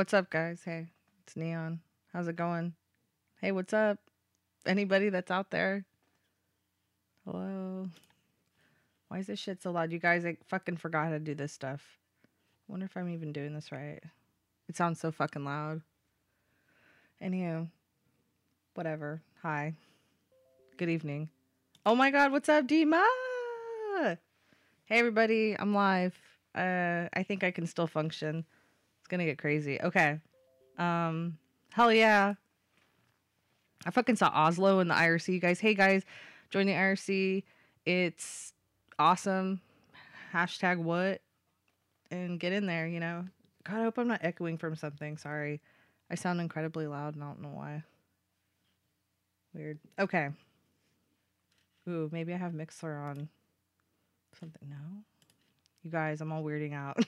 What's up, guys? Hey, it's Neon. How's it going? Hey, what's up? Anybody that's out there? Hello? Why is this shit so loud? You guys, I fucking forgot how to do this stuff. wonder if I'm even doing this right. It sounds so fucking loud. Anywho, whatever. Hi. Good evening. Oh my god, what's up, Dima? Hey everybody, I'm live. Uh I think I can still function. Gonna get crazy. Okay. Um hell yeah. I fucking saw Oslo in the IRC, you guys. Hey guys, join the IRC. It's awesome. Hashtag what? And get in there, you know. God, I hope I'm not echoing from something. Sorry. I sound incredibly loud and I don't know why. Weird. Okay. Ooh, maybe I have Mixer on something. No? You guys, I'm all weirding out.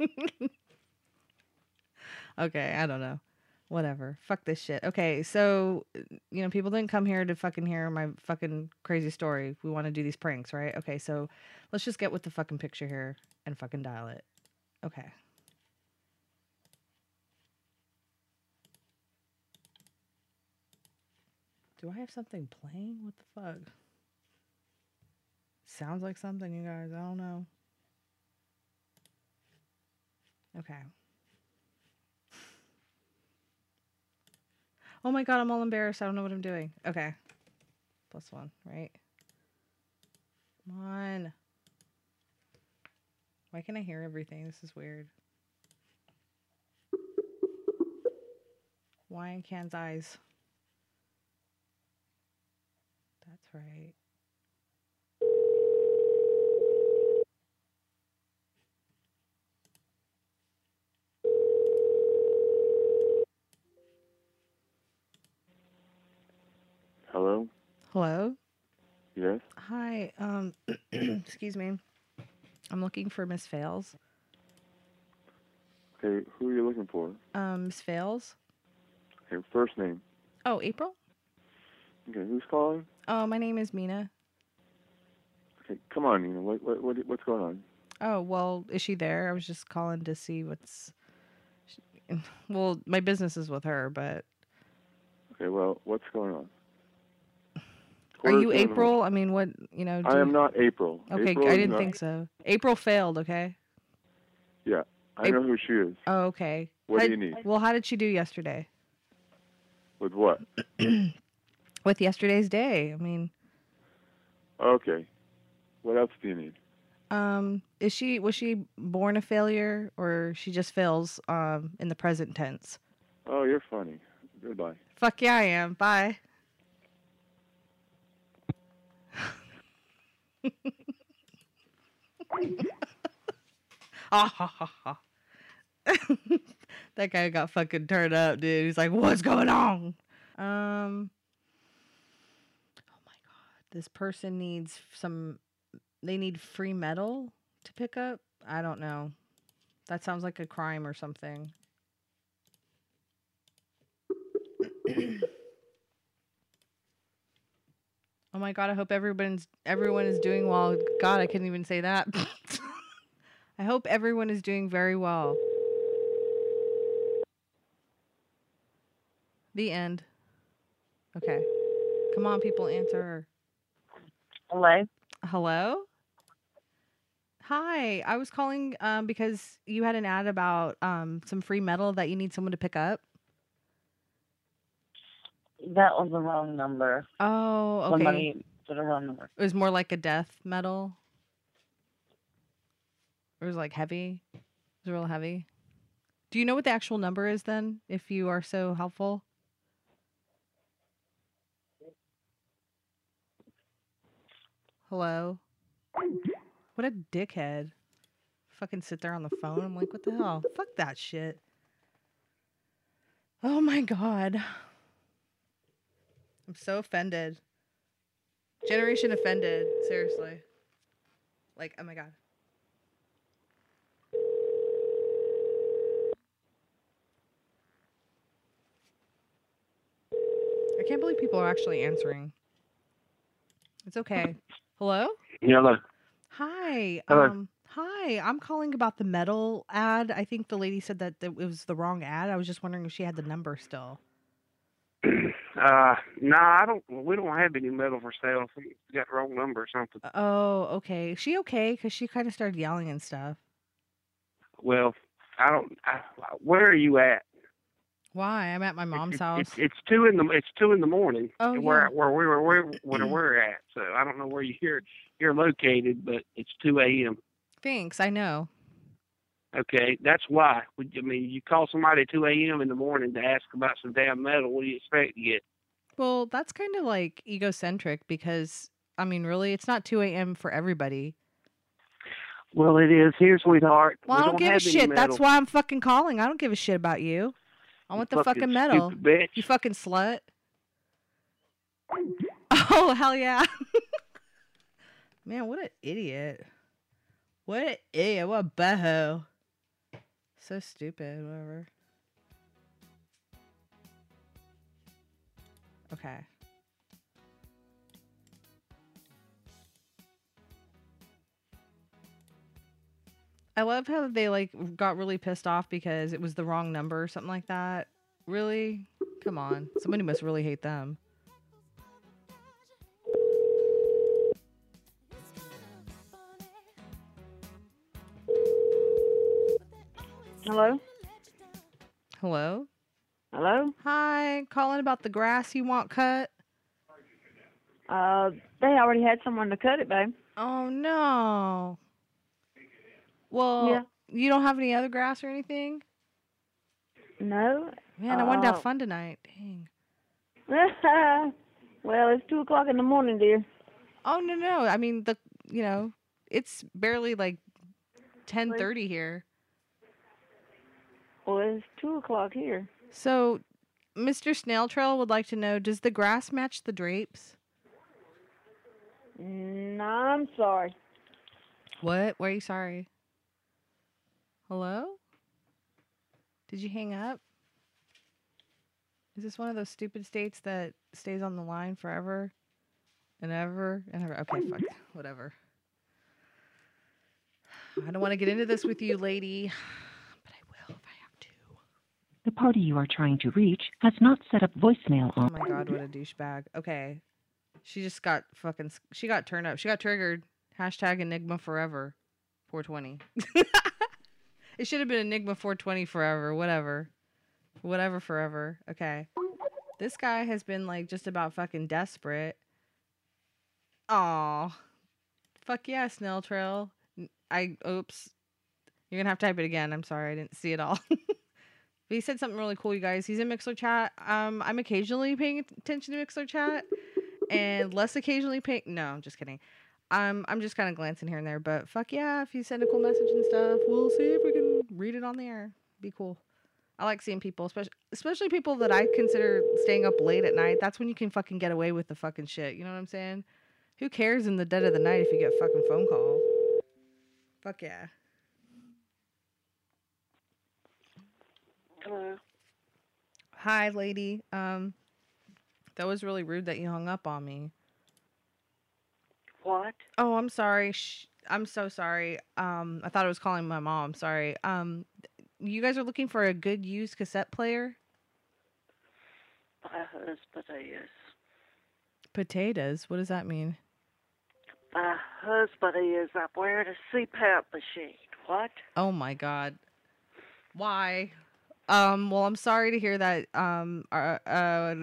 okay, I don't know. Whatever. Fuck this shit. Okay, so, uh, you know, people didn't come here to fucking hear my fucking crazy story. We want to do these pranks, right? Okay, so let's just get with the fucking picture here and fucking dial it. Okay. Do I have something playing? What the fuck? Sounds like something, you guys. I don't know. Okay. Oh my god, I'm all embarrassed. I don't know what I'm doing. Okay. Plus one, right? Come on. Why can't I hear everything? This is weird. In Can's eyes? That's right. Hello? Hello? Yes? Hi. Um excuse me. I'm looking for Miss Fails. Okay, who are you looking for? Um Miss Fails? Okay, first name. Oh, April? Okay, who's calling? Oh, my name is Mina. Okay, come on, Nina. What, what, what, what's going on? Oh, well, is she there? I was just calling to see what's Well, my business is with her, but Okay, well, what's going on? Are you. April? I mean, what, you know, I am you- not April. Okay, April I didn't not- think so. April failed, okay? Yeah, I Ap- know who she is. Oh, okay. What How- do you need? Well, how did she do yesterday? With what? With yesterday's day. I mean, Okay. What else do you need? um, is she was she born a failure or she just fails um in the present tense? Oh, you're funny. Goodbye. Fuck yeah, I am. Bye. Ah, ha, ha, ha. that guy got fucking turned up, dude. He's like, "What's going on?" Um. Oh my god, this person needs some. They need free metal to pick up. I don't know. That sounds like a crime or something. Oh my god, I hope everyone's everyone is doing well. God, I couldn't even say that. I hope everyone is doing very well. The end. Okay. Come on, people, answer. Hello. Hello? Hi, I was calling um, because you had an ad about um, some free metal that you need someone to pick up. That was the wrong number. Oh, okay. Somebody put the wrong number. It was more like a death metal. It was like heavy. It was real heavy. Do you know what the actual number is then, if you are so helpful? Hello? What a dickhead. Fucking sit there on the phone. I'm like, what the hell? Fuck that shit. Oh my god. I'm so offended. Generation offended. Seriously. Like, oh my god. I can't believe people are actually answering. It's okay. Hello? Yeah, look. Hi. Hello. Um hi. hi. I'm calling about the metal ad. I think the lady said that it was the wrong ad. I was just wondering if she had the number still. Uh, nah, I don't. We don't have any metal for sale. You got the wrong number or something. Oh, okay. Is she okay? Because she kind of started yelling and stuff. Well, I don't. I, where are you at? Why? I'm at my mom's it's, house. It's, it's two in the it's two in the morning. Oh, where yeah. where we were where where we're at. So I don't know where you're you're located, but it's two a.m. Thanks. I know. Okay, that's why. I mean, you call somebody at two a.m. in the morning to ask about some damn metal. What do you expect to get? Well, that's kind of like egocentric because I mean, really, it's not 2 a.m. for everybody. Well, it is here, sweetheart. Well, we I don't, give a shit. Metal. That's why I'm fucking calling. I don't give a shit about you. I want the You fucking metal. bitch. You fucking slut. Oh hell yeah. Man, what an idiot. What an idiot. What a boho. So stupid, whatever. Okay. I love how they like got really pissed off because it was the wrong number or something like that. Really? Come on. Somebody must really hate them. Hello? Hello? Hello? Hi, calling about the grass you want cut. Uh, they already had someone to cut it, babe. Oh no. Well, Yeah. you don't have any other grass or anything? No? Man, I wanted to have Oh. fun tonight. Dang. well, it's 2 o'clock in the morning, dear. Oh no, no. I mean the you know, it's barely like 10:30 here. Well, it's 2 o'clock here. So, Mr. Snail Trail would like to know, does the grass match the drapes? No, I'm sorry. What? Why are you sorry? Hello? Did you hang up? Is this one of those stupid states that stays on the line forever and ever and ever? Okay, fuck. Whatever. I don't want to get into this with you, lady, but I will if I have to. The party you are trying to reach has not set up voicemail oh on. Oh my god, what a douchebag. Okay. She just got fucking, she got turned up. She got triggered. Hashtag Enigma Forever 420. it should have been Enigma 420 forever. Whatever. Whatever forever. Okay. This guy has been like just about fucking desperate. Aw. Fuck yeah, Snail Trail. I. oops. You're gonna have to type it again. I'm sorry. I didn't see it all. But he said something really cool, you guys. He's in Mixlr chat. Um, I'm occasionally paying attention to Mixlr chat, and less occasionally paying. No, I'm just kidding. Um, I'm just kind of glancing here and there. But fuck yeah, if you send a cool message and stuff, we'll see if we can read it on the air. Be cool. I like seeing people, especially especially people that I consider staying up late at night. That's when you can fucking get away with the fucking shit. You know what I'm saying? Who cares in the dead of the night if you get a fucking phone call? Fuck yeah. Hello? Hi, lady. Um, that was really rude that you hung up on me. What? Oh, I'm sorry. Shh. I'm so sorry. Um, I thought I was calling my mom. Sorry. Um, you guys are looking for a good used cassette player? My husband is. Potatoes. What does that mean? My husband is. I'm wearing a CPAP machine. What? Oh my god. Why? Um, well, I'm sorry to hear that. Um, uh, uh,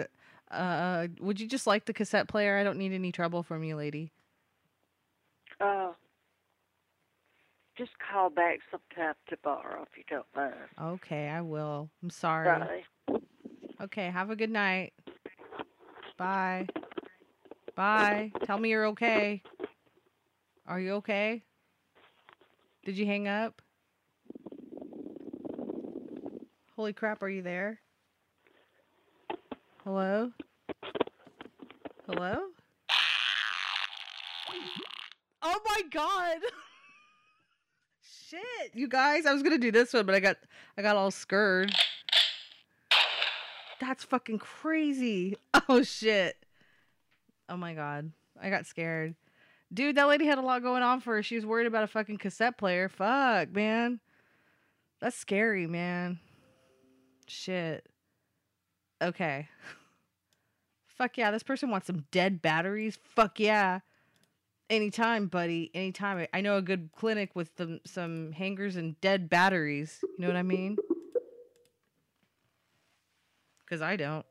uh, would you just like the cassette player? I don't need any trouble from you, lady. Uh, just call back sometime tomorrow if you don't mind. Okay, I will. I'm sorry. Bye. Okay, have a good night. Bye. Bye. Tell me you're okay. Are you okay? Did you hang up? Holy crap, are you there? Hello? Hello? Oh my god. Shit, you guys, I was to do this one, but I got I got all scared. That's fucking crazy. Oh shit. Oh my god. I got scared. Dude, that lady had a lot going on for her. She was worried about a fucking cassette player. Fuck, man. That's scary, man. Shit. Okay. Fuck yeah, this person wants some dead batteries. Fuck yeah. Anytime, buddy. Anytime. I- know a good clinic with some some hangers and dead batteries. You know what I mean? Cuz I don't.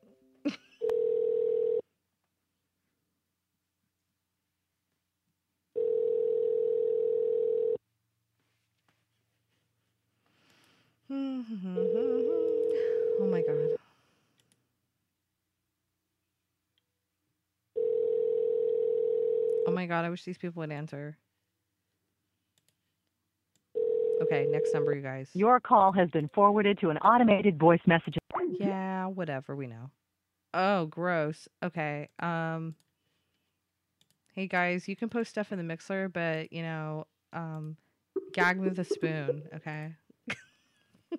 My god, I wish these people would answer. Okay, next number, you guys. Your call has been forwarded to an automated voice message. Yeah, whatever, we know. Oh, gross. Okay. Um Hey guys, you can post stuff in the mixer, but you know, um gag me with a spoon, okay?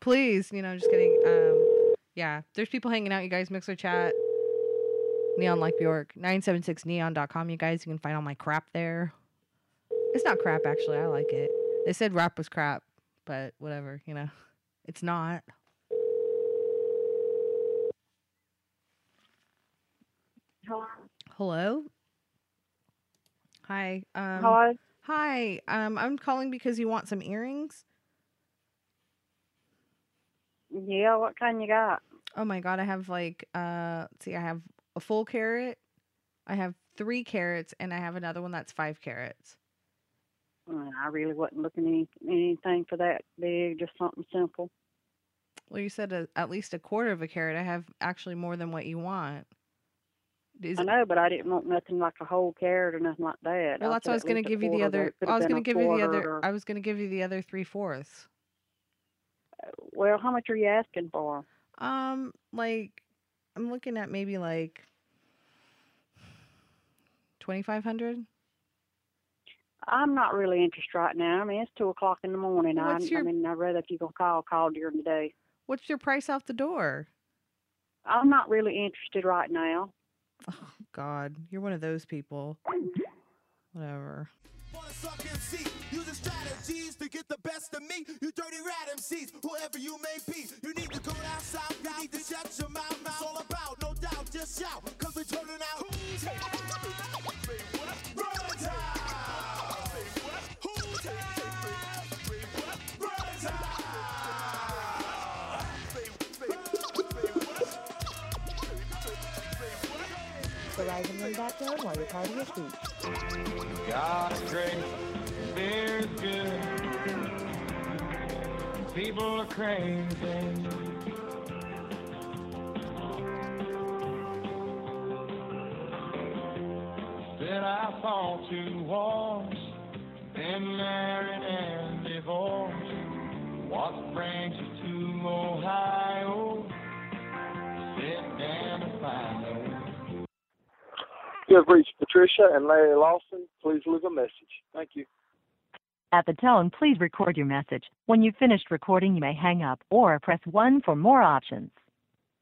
Please, you know, just kidding. Um yeah, there's people hanging out, you guys, Mixlr chat. Neon like Bjork. 976neon.com, you guys. You can find all my crap there. It's not crap actually, I like it. They said rap was crap, but whatever, you know. It's not. Hello. Hello. Hi. Um, Hello. Hi. Um, I'm calling because you want some earrings. Yeah, what kind you got? Oh my god, I have like uh, let's see, I have a full carat, I have three carats, and I have another one that's five carats. I really wasn't looking any anything for that big, just something simple. Well, you said a, at least a quarter of a carat. I have actually more than what you want. Is I know, but I didn't want nothing like a whole carat or nothing like that. well, that's said why I was gonna give you the other. I was gonna give you the other. I was gonna give you the other three fourths. Well, how much are you asking for? Um, like I'm looking at maybe like twenty five hundred. I'm not really interested right now. I mean, it's two o'clock in the morning. What's I, your- I mean, I'd rather if you gonna call, call during the day. What's your price off the door? I'm not really interested right now. Oh God, you're one of those people. Whatever. Wanna suck MC, using strategies to get the best of me. You dirty rat MCs, whoever you may be. You need to go down south, you need to shut your mouth. It's all about, no doubt, just shout, we're turning out. Who's Verizon ring while you're part of your speech. God's grace, beer's good. People are crazy. Then I fall to wars, been married and divorced. What brings you to Ohio? Sit down and find out. You have reached Patricia and Larry Lawson. Please leave a message. Thank you. At the tone, please record your message. When you've finished recording, you may hang up or press 1 for more options.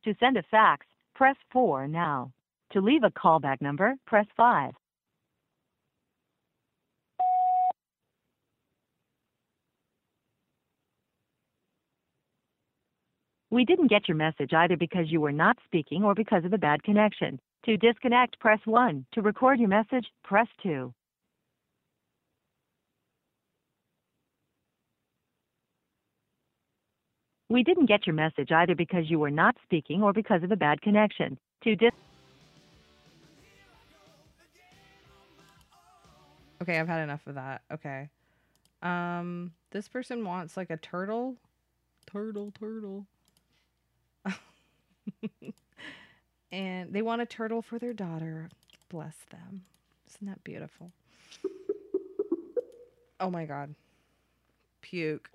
To send a fax, press 4 now. To leave a callback number, press 5. We didn't get your message either because you were not speaking or because of a bad connection. To disconnect, press 1. To record your message, press 2. We didn't get your message either because you were not speaking or because of a bad connection. To dis- Okay, I've had enough of that. Okay. Um, this person wants like a turtle. Turtle, turtle. and they want a turtle for their daughter. Bless them. Isn't that beautiful? Oh my god. Puke.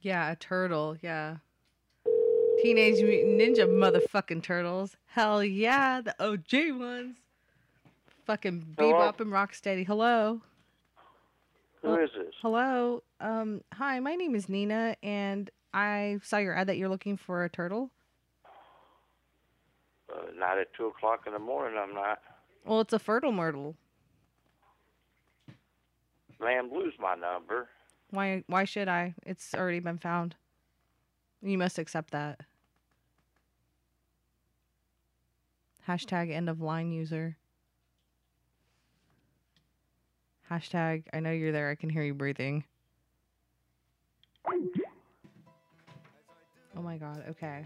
Yeah, a turtle. Yeah. Teenage Mutant Ninja motherfucking turtles. Hell yeah, the OG ones. Fucking Hello? bebop and rocksteady. Hello. Who is this? Hello. Um, hi, my name is Nina, and I saw your ad that you're looking for a turtle. Uh, not at two o'clock in the morning. I'm not. Well, it's a fertile myrtle. Ma'am, lose my number. Why? Why should I? It's already been found. You must accept that. Hashtag end of line user. Hashtag I know you're there. I can hear you breathing. Oh my god. Okay.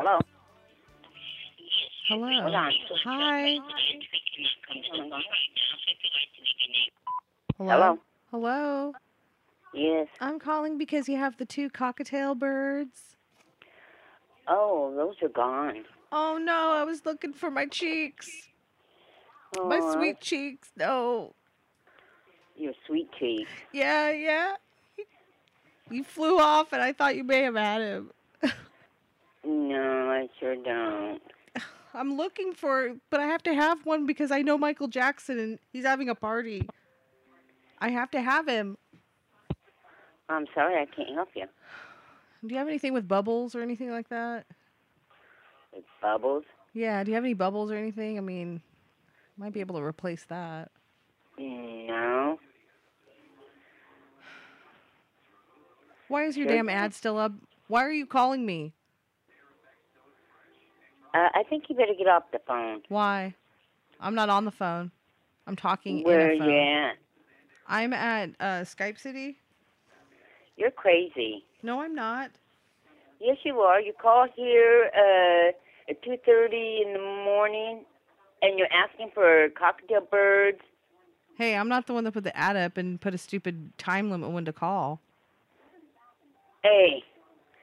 Hello. Hello. Hi. Hello. Hello? Hello. Yes. I'm calling because you have the two cockatiel birds. Oh, those are gone. Oh no, I was looking for my cheeks. My Oh, sweet cheeks. No. Your sweet cheeks. Yeah, yeah. You flew off and I thought you may have had him. No, I sure don't. I'm looking for but I have to have one because I know Michael Jackson and he's having a party. I have to have him. I'm sorry, I can't help you. Do you have anything with bubbles or anything like that? With bubbles? Yeah, do you have any bubbles or anything? I mean, might be able to replace that. No. Why is your damn ad still up? Why are you calling me? Uh, I think you better get off the phone. Why? I'm not on the phone. I'm talking Where in a you phone. at? I'm at uh, Skype City. You're crazy. No, I'm not. Yes, you are. You call here uh, at two thirty in the morning, and you're asking for cocktail birds. Hey, I'm not the one that put the ad up and put a stupid time limit when to call. Hey,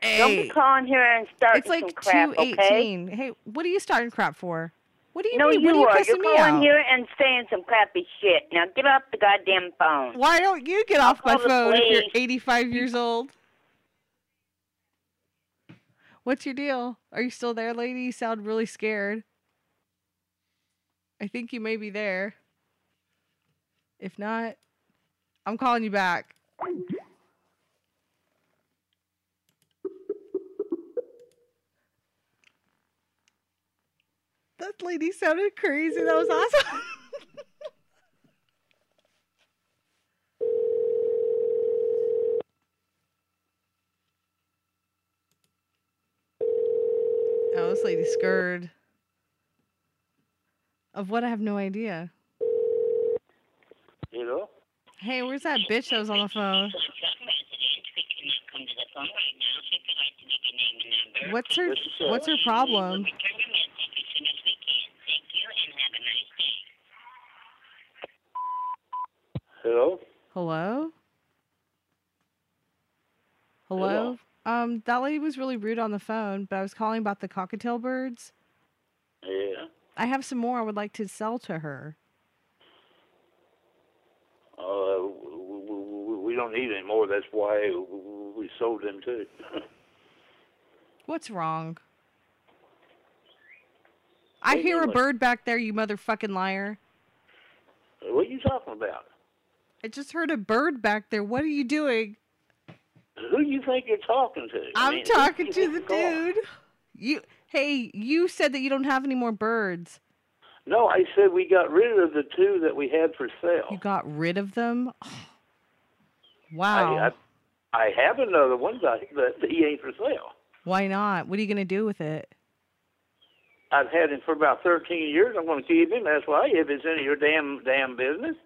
don't be calling here and starting It's like crap, two okay? Hey, what are you starting crap for? What do you no, mean? you what are you are. kissing You're me calling out? here and saying some crappy shit. Now get off the goddamn phone. Why don't you get off my phone if you're 85 years old? What's your deal? Are you still there, lady? You sound really scared. I think you may be there. If not, I'm calling you back. That lady sounded crazy. That was awesome. Oh, this lady's scared. Of what? I have no idea. Hello? Hey, where's that bitch that was on the phone? What's her What's her problem? Hello? Hello? Hello? Um, that lady was really rude on the phone, but I was calling about the cockatiel birds. Yeah. I have some more I would like to sell to her. Uh, we don't need any more. That's why we sold them too. What's wrong? I hear a bird back there, you motherfucking liar. what are you talking about? I just heard a bird back there. What are you doing? Who do you think you're talking to? I I'm mean, talking to the call? dude. You hey, you said that you don't have any more birds. No, I said we got rid of the two that we had for sale. You got rid of them? Wow. I, I, I have another one, but but he ain't for sale. Why not? What are you going to do with it? I've had him for about 13 years. I'm going to keep him. That's why. If it's any of your damn damn business,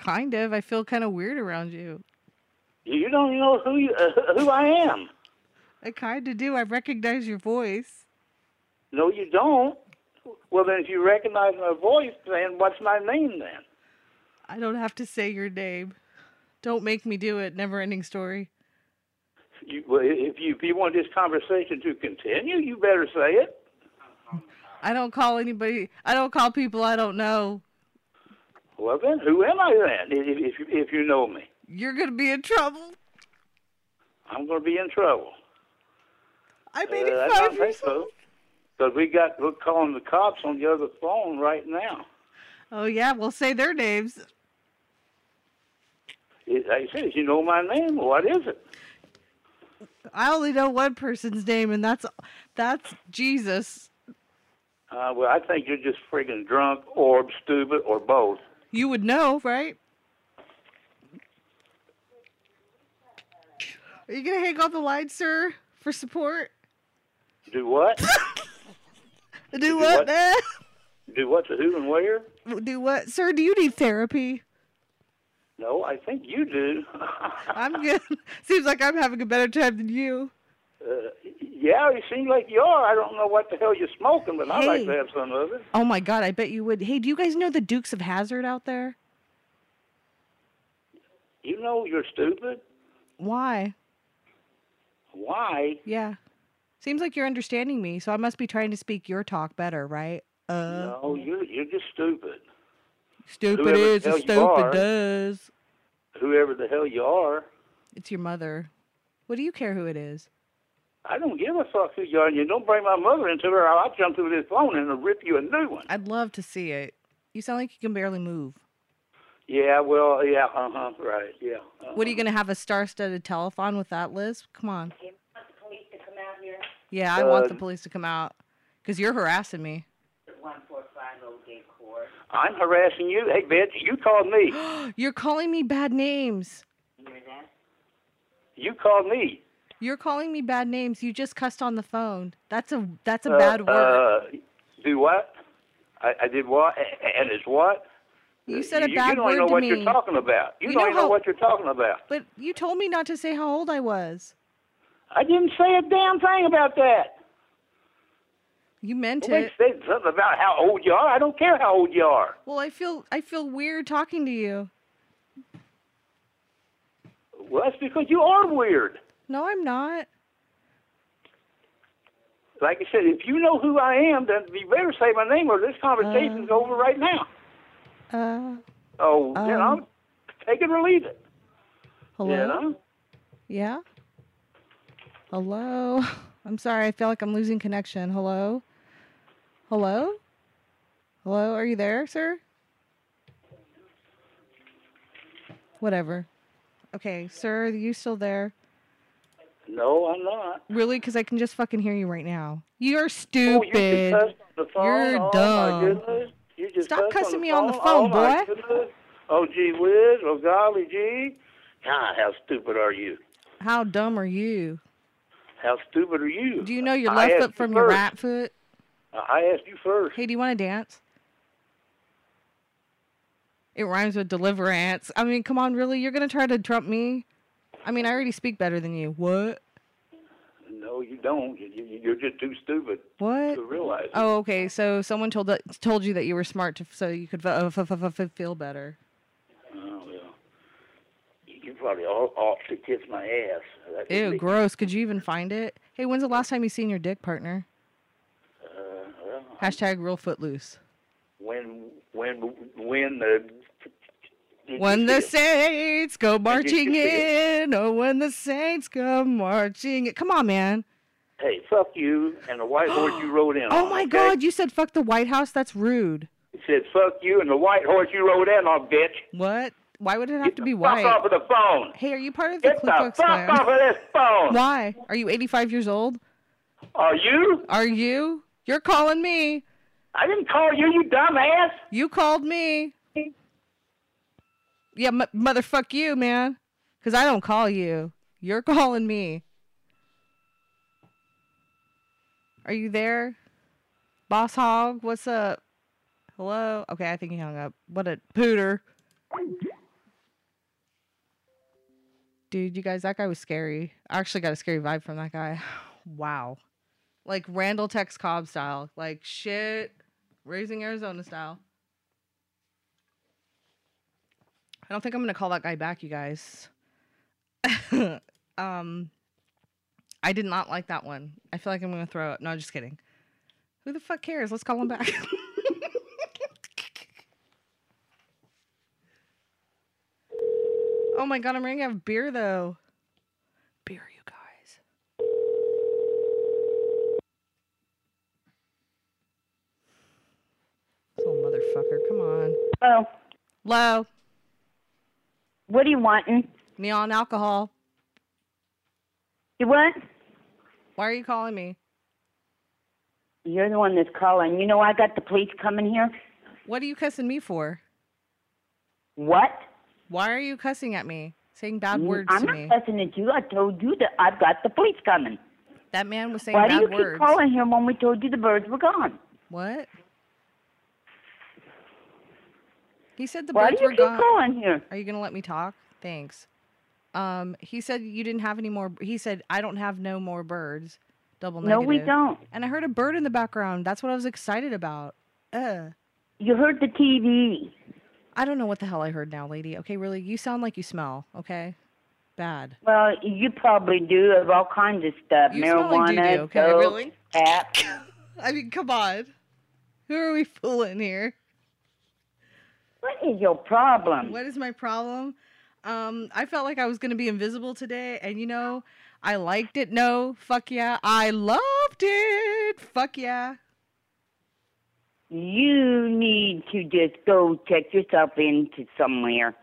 Kind of. I feel kind of weird around you. you don't know who you uh, who I am. I kind of do. I recognize your voice. No, you don't. Well, then, if you recognize my voice, then what's my name then? I don't have to say your name. Don't make me do it. Never ending story. You, well, if you if you want this conversation to continue, you better say it. I don't call anybody. I don't call people I don't know. Well then, who am I then? If if you, if you know me, You're gonna be in trouble. I'm going to be in trouble. I'm Uh, I don't 85 think years so. old. Because we got we're calling the cops on the other phone right now. Oh yeah, we'll say their names. It, like I said, you know my name. What is it? I only know one person's name, and that's that's Jesus. Uh, well, I think you're just friggin' drunk or stupid or both. You would know, right? Are you gonna hang on the line, sir, for support? Do what? Do what? what? eh? Do what to who and where? Do what, sir? Do you need therapy? No, I think you do. I'm good. Seems like I'm having a better time than you. Uh, yeah, you seem like you are. I don't know what the hell you're smoking, but I'd like Hey. to have some of it. Oh my god, I bet you would. Hey, do you guys know the Dukes of Hazzard out there? You know you're stupid. Why? Why? Yeah. Seems like you're understanding me, so I must be trying to speak your talk better, right? Uh, no, you're you're just stupid. stupid whoever is as stupid are. does. Whoever the hell you are, It's your mother. What do you care who it is? I don't give a fuck who you are. And you don't bring my mother into it, or I'll jump through this phone and I'll rip you a new one. I'd love to see it. You sound like you can barely move. Yeah, well, yeah, uh huh, right, yeah. Uh-huh. What are you gonna have a star-studded telethon with that, Liz? Come on. Yeah, I want the Uh, police to come out because you're harassing me. I'm harassing you. Hey, bitch, you called me. You're calling me bad names. You called me. You're calling me bad names. You just cussed on the phone. That's a that's a Uh, bad word. Uh, do what? I, I did what? And it's what? you said a you, bad you don't know what me. you're talking about. You, You don't know even know what you're talking about. But you told me not to say how old I was. I didn't say a damn thing about that. You meant Nobody it. said something about how old you are. I don't care how old you are. Well, I feel I feel weird talking to you. Well, that's because you are weird. No, I'm not. Like I said, if you know who I am, then you better say my name or this conversation's over right now. Uh, Oh, you Um, know, take it or leave it. hello. You know? Yeah. Hello. I'm sorry. I feel like I'm losing connection. Hello. Hello. Hello. Are you there, sir? Whatever. Okay, sir. Are you still there? No, I'm not. Really? Because I can just fucking hear you right now. You're Oh, stupid. you just cussed on the phone. You're oh, dumb. You just Stop cussing me on the phone? oh, boy. goodness. Oh, gee whiz. Oh, golly gee. God, how stupid are you? How dumb are you? How stupid are you? Do you know your left foot you from your first. right foot? I asked you first. Hey, do you want to dance? It rhymes with deliverance. I mean, come on, really? You're gonna try to trump me? I mean, I already speak better than you. What? No, you don't. You, you're just too stupid What? to realize it. Oh, okay. So someone told that told you that you were smart to, so you could f- f- f- f- feel better. Oh, well. You probably all ought to kiss my ass. That Ew, gross. Could you even find it? Hey, when's the last time you seen your dick partner? Uh, well, Hashtag real footloose. when when when the When the saints go marching in, oh, when the saints go marching in. Come on, man. Hey, fuck you and the white horse you rode in Oh on. my okay? God, you said fuck the White House? That's rude. It said fuck you and the white horse you rode in on, bitch. What? Why would it have Get to be fuck white? off of the phone. Hey, are you part of the Get Ku Klux Klan? off of this phone. Why? Are you 85 years old? Are you? Are you? You're calling me. I didn't call you, you dumbass. You called me. Yeah, m- motherfuck you, man. Because I don't call you. You're calling me. Are you there? Boss Hogg, what's up? Hello? Okay, I think he hung up. What a pooter. Dude, you guys, that guy was scary. I actually got a scary vibe from that guy. Wow. Like Randall Tex Cobb style. Like shit. Raising Arizona style. I don't think I'm gonna call that guy back, you guys. um I did not like that one. I feel like I'm gonna throw up. No, just kidding. Who the fuck cares? Let's call him back. oh my god, I'm running out of beer though. Beer, you guys. This little motherfucker, come on. Oh, Low. What are you wanting? Neon alcohol. You what? Why are you calling me? You're the one that's calling. You know I got the police coming here. What are you cussing me for? What? Why are you cussing at me? Saying bad Mm, words I'm to not cussing at you. I told you that I've got the police coming. That man was saying Why do you words. keep calling him when we told you the birds were gone? What? He said the Why birds were gone. calling here? Are you gonna let me talk? Thanks. Um, he said you didn't have any more. He said I don't have no more birds. Double negative. No, we don't. And I heard a bird in the background. That's what I was excited about. Uh. You heard the TV. I don't know what the hell I heard now, lady. Okay, really, you sound like you smell. Okay, bad. Well, you probably do of all kinds of stuff. You smell like Marijuana, doo-doo, okay, dope, really? I mean, come on. Who are we fooling here? What is your problem? What is my problem? Um, I felt like I was gonna be invisible today, and you know, I liked it. No, fuck yeah, I loved it. Fuck yeah. You need to just go check yourself into somewhere.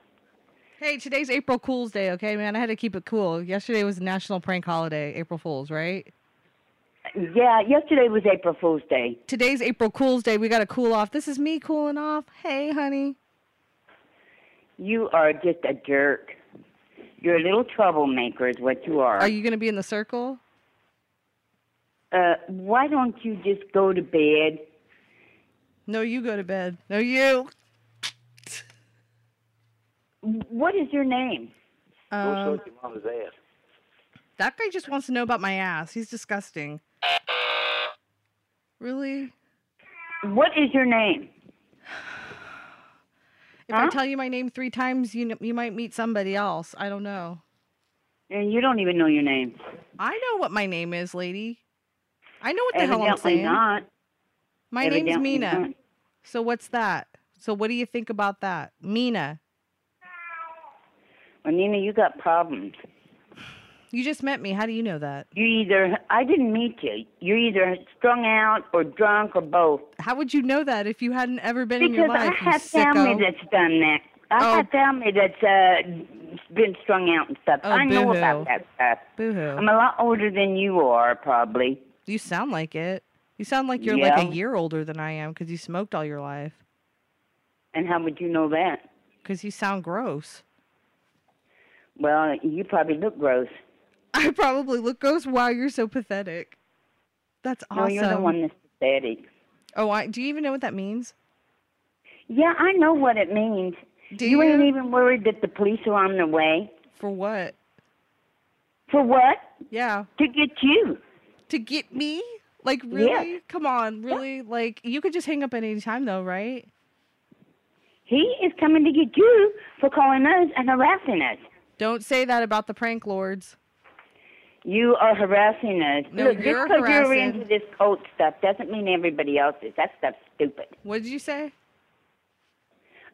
Hey, today's April Fool's Day, okay, man. I had to keep it cool. Yesterday was National Prank Holiday, April Fool's, right? Yeah, yesterday was April Fool's Day. Today's April Fool's Day. We got to cool off. This is me cooling off. Hey, honey. You are just a jerk. You're a little troublemaker, is what you are. Are you gonna be in the circle? Uh, why don't you just go to bed? No, you go to bed. No, you. What is your name? Um, your mama's ass. that guy just wants to know about my ass. He's disgusting. Really? What is your name? If I tell you my name three times, you you might meet somebody else. I don't know. And you don't even know your name. I know what my name is, lady. I know what the hell I'm Evidently saying. not. My name's Mina. not. So what's that? So what do you think about that, Mina? Well, Nina, you got problems. You just met me. How do you know that? You either I didn't meet you. You're either strung out or drunk or both. How would you know that if you hadn't ever been in your Because life? I you have family sicko? that's done that. I Oh. have family that's uh been strung out and stuff. Oh, I know boo-hoo. about that stuff. Boo-hoo. I'm a lot older than you are, probably. You sound like it. You sound like you're like a year older than I am because you smoked all your life. And how would you know that? Because you sound gross. Well, you probably look gross. I probably look gross. Wow, you're so pathetic. That's awesome. No, you're the one that's pathetic. Oh, I, do you even know what that means? Yeah, I know what it means. Do you you? ain't even worried that the police are on their way. For what? For what? Yeah. To get you. To get me? Like really? Come on, really? Like you could just hang up at any time though, right? He is coming to get you for calling us and harassing us. Don't say that about the prank lords. You are harassing us. No, Look, you're just because you're into this cult stuff doesn't mean everybody else is. That stuff's stupid. What did you say?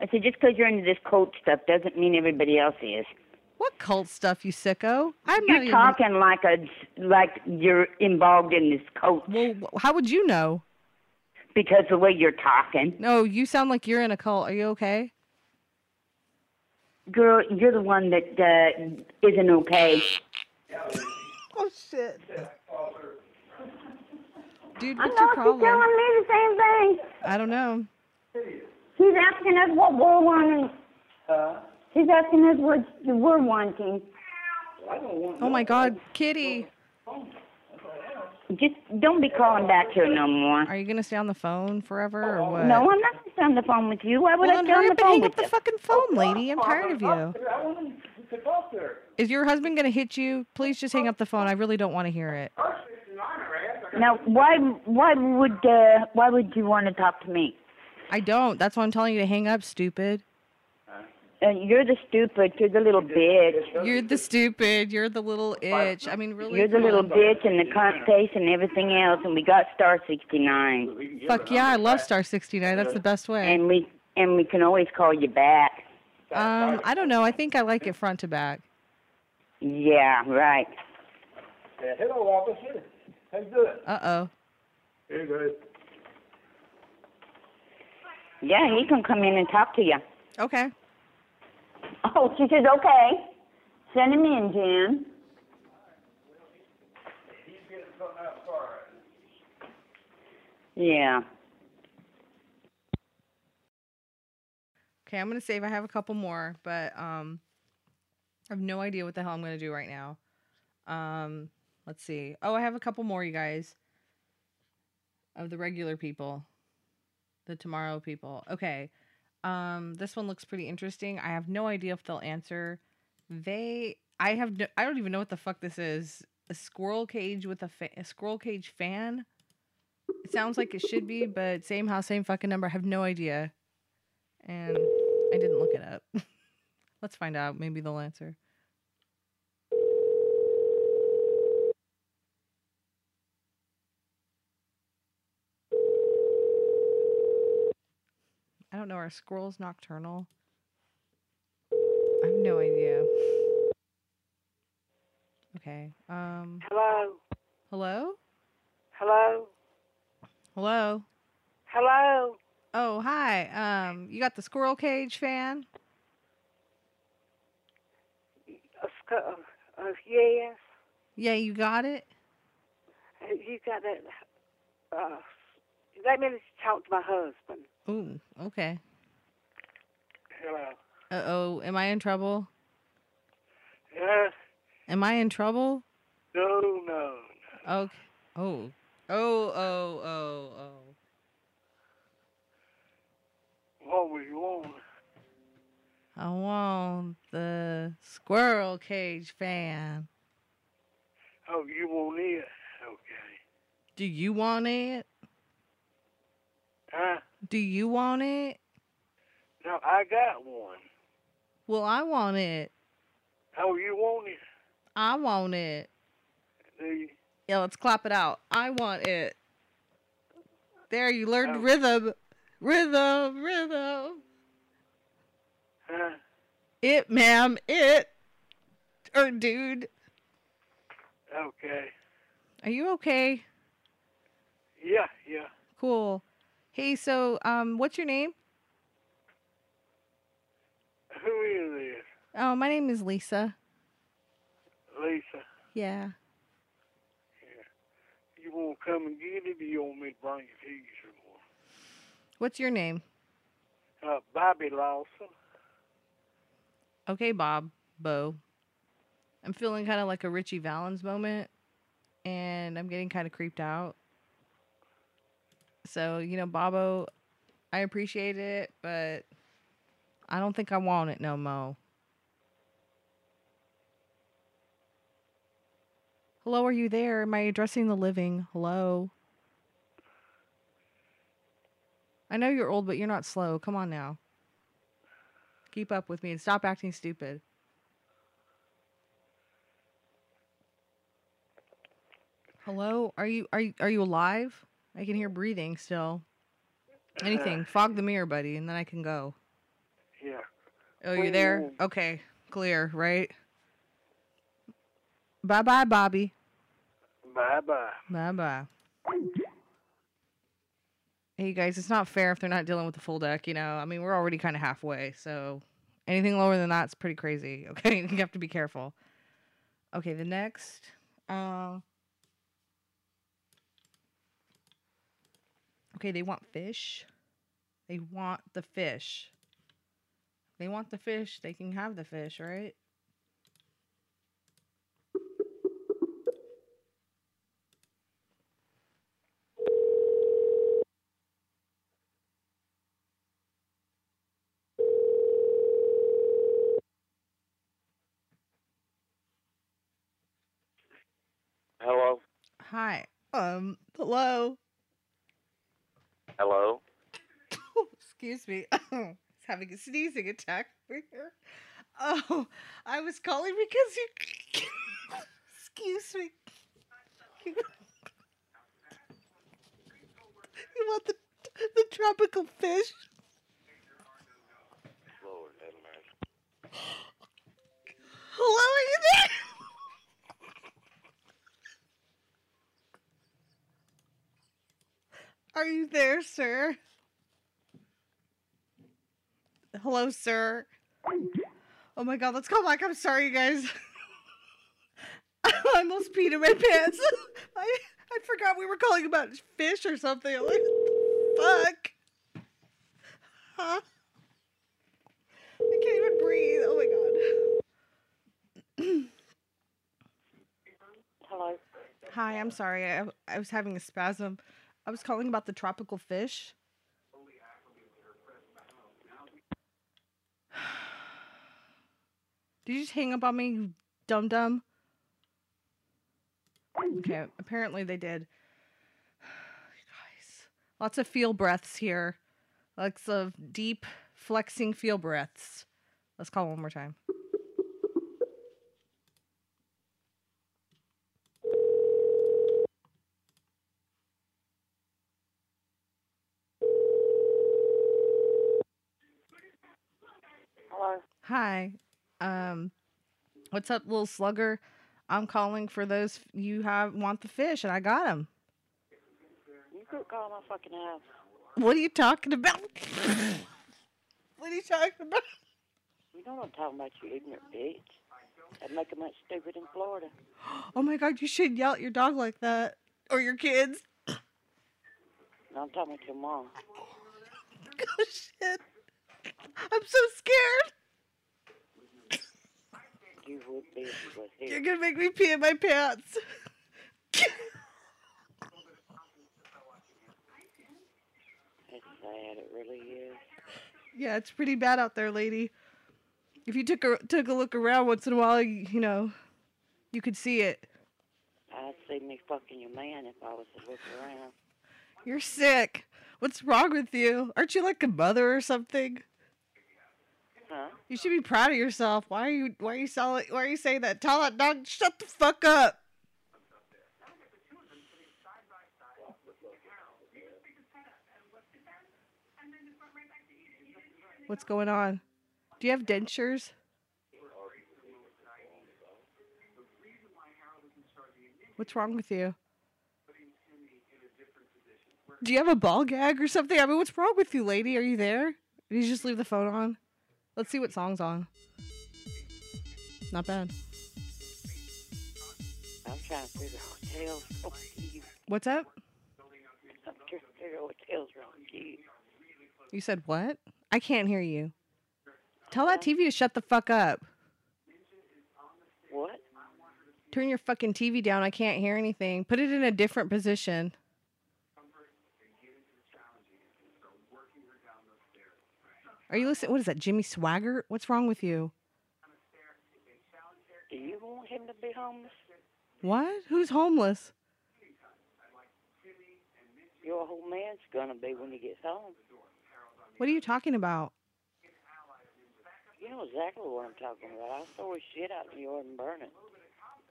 I said just because you're into this cult stuff doesn't mean everybody else is. What cult stuff, you sicko? I'm You're not even. talking like a like you're involved in this cult. Well, how would you know? Because the way you're talking, No, you sound like you're in a cult. Are you okay? girl, you're the one that uh, isn't okay. Oh shit. Dude, I what's know your she's problem? telling me the same thing. I don't know. She's asking us what we're wanting. Huh? She's asking us what we're wanting. Want Oh my God, Kitty. Just don't be calling back here no more. Are you gonna stay on the phone forever or what? No, I'm not going to stay on the phone with you. Why would Well, I stay on the up and phone hang with up the fucking phone, lady. I'm tired of you. Is your husband gonna hit you? Please just hang up the phone. I really don't want to hear it. Now, why why would uh, why would you want to talk to me? I don't. That's why I'm telling you to hang up, stupid. Uh, you're the stupid. You're the little bitch. You're the stupid. You're the little itch. I mean, really. You're the little bitch and the cunt face and everything else. And we got star 69. Fuck yeah, I love Star 69. That's the best way. And we and we can always call you back. Um, I don't know. I think I like it front to back. Yeah, right. Yeah, hello, officer. How you doing? Uh oh. Very good. Yeah, he can come in and talk to you. Okay. Oh, she says okay. Send him in, Jan. Yeah. Okay, I'm gonna save. I have a couple more, but um, I have no idea what the hell I'm gonna do right now. Um, let's see. Oh, I have a couple more, you guys. Of the regular people, the tomorrow people. Okay. Um, this one looks pretty interesting. I have no idea if they'll answer. They, I have, no, I don't even know what the fuck this is. A squirrel cage with a, fa- a squirrel cage fan. It sounds like it should be, but same house, same fucking number. I have no idea and I didn't look it up. Let's find out. Maybe they'll answer. I don't know. Are squirrels nocturnal? I have no idea. Okay. Um. Hello? Hello. Hello? Hello. Hello? Oh, hi. Um, you got the squirrel cage fan? Uh, uh, uh, yes. Yeah, you got it. Uh, You got that. Uh, let me talk to my husband. Ooh, okay. Hello. Uh oh, am I in trouble? Yeah. Am I in trouble? No, no. Okay. Oh. Oh, oh, oh, oh. What was you want? I want the squirrel cage fan. Oh, you want it? Okay. Do you want it? Huh? Do you want it? No, I got one. Well, I want it. Oh, you want it? I want it. Do you? Yeah, let's clap it out. I want it. There, you learned Oh. rhythm. Rhythm, rhythm. Huh? It, ma'am, it. Or dude. Okay. Are you okay? Yeah, yeah. Cool. Hey, so um what's your name? Who is this? Oh, my name is Lisa. Lisa. Yeah. yeah. You want to come and get it, or you want me to bring it to you What's your name? Uh, Bobby Lawson. Okay, Bob. Bo. I'm feeling kind of like a Ritchie Valens moment and I'm getting kind of creeped out. So, you know, Bobo, I appreciate it, but I don't think I want it no mo. Hello, are you there? Am I addressing the living? Hello? I know you're old, but you're not slow. Come on now. Keep up with me and stop acting stupid. Hello? Are you are you are you alive? I can hear breathing still. Anything. Fog the mirror, buddy, and then I can go. Yeah. Oh, you're there? Okay. Clear, right? Bye bye, Bobby. Bye bye. Bye bye. Hey guys, it's not fair if they're not dealing with the full deck, you know. I mean, we're already kind of halfway, so anything lower than that's pretty crazy. Okay, you have to be careful. Okay, the next. Uh, okay, they want fish. They want the fish. They want the fish. They can have the fish, right? Hello? Hi. Um, hello. Hello? Excuse me. He's having a sneezing attack over here. Oh, I was calling because you. Excuse me. You, you want the the tropical fish? Lord have mercy. Hello, are you there? Are you there, sir? Hello, sir. Oh my god, let's call back. I'm sorry, you guys. I almost peed in my pants. I I forgot we were calling about fish or something. I'm like, fuck. Huh? I can't even breathe. Oh my god. Hello. Hi, I'm sorry. I, I was having a spasm. I was calling about the tropical fish. Did you just hang up on me, you dum dum? Okay, apparently they did. Guys, lots of feel breaths here. Lots of deep flexing feel breaths. Let's call one more time. Hello. Hi. Um what's up, little slugger? I'm calling for those you have want the fish and I got them. You could call my fucking house. What are you talking about? what are you talking about? You know what I'm talking about, you ignorant bitch. That'd make 'em that stupid in Florida. Oh my god, you shouldn't yell at your dog like that. Or your kids. No, I'm talking to your mom. Oh shit. I'm so scared. You would be if you was here. You're gonna make me pee in my pants. It's sad, it really is. Yeah, it's pretty bad out there, lady. If you took a took a look around once in a while, you, you know, you could see it. I'd see me fucking your man if I was to look around. You're sick. What's wrong with you? Aren't you like a mother or something? Huh? You should be proud of yourself. Why are you why are you selling why are you saying that? Tell that dog shut the fuck up. What's going on? Do you have dentures? What's wrong with you? Do you have a ball gag or something? I mean, what's wrong with you, lady? Are you there? Did you just leave the phone on? Let's see what song's on. Not bad. I'm trying to figure out what the wrong with you. What's up? I'm trying to figure out what the wrong with you. You said what? I can't hear you. Tell that TV to shut the fuck up. What? Turn your fucking TV down. I can't hear anything. Put it in a different position. Are you listening? What is that, Jimmy Swaggart? What's wrong with you? Do you want him to be homeless? What? Who's homeless? Your whole man's gonna be when he gets home. What are you talking about? You know exactly what I'm talking about. I'll throw his shit out in the yard and burn it.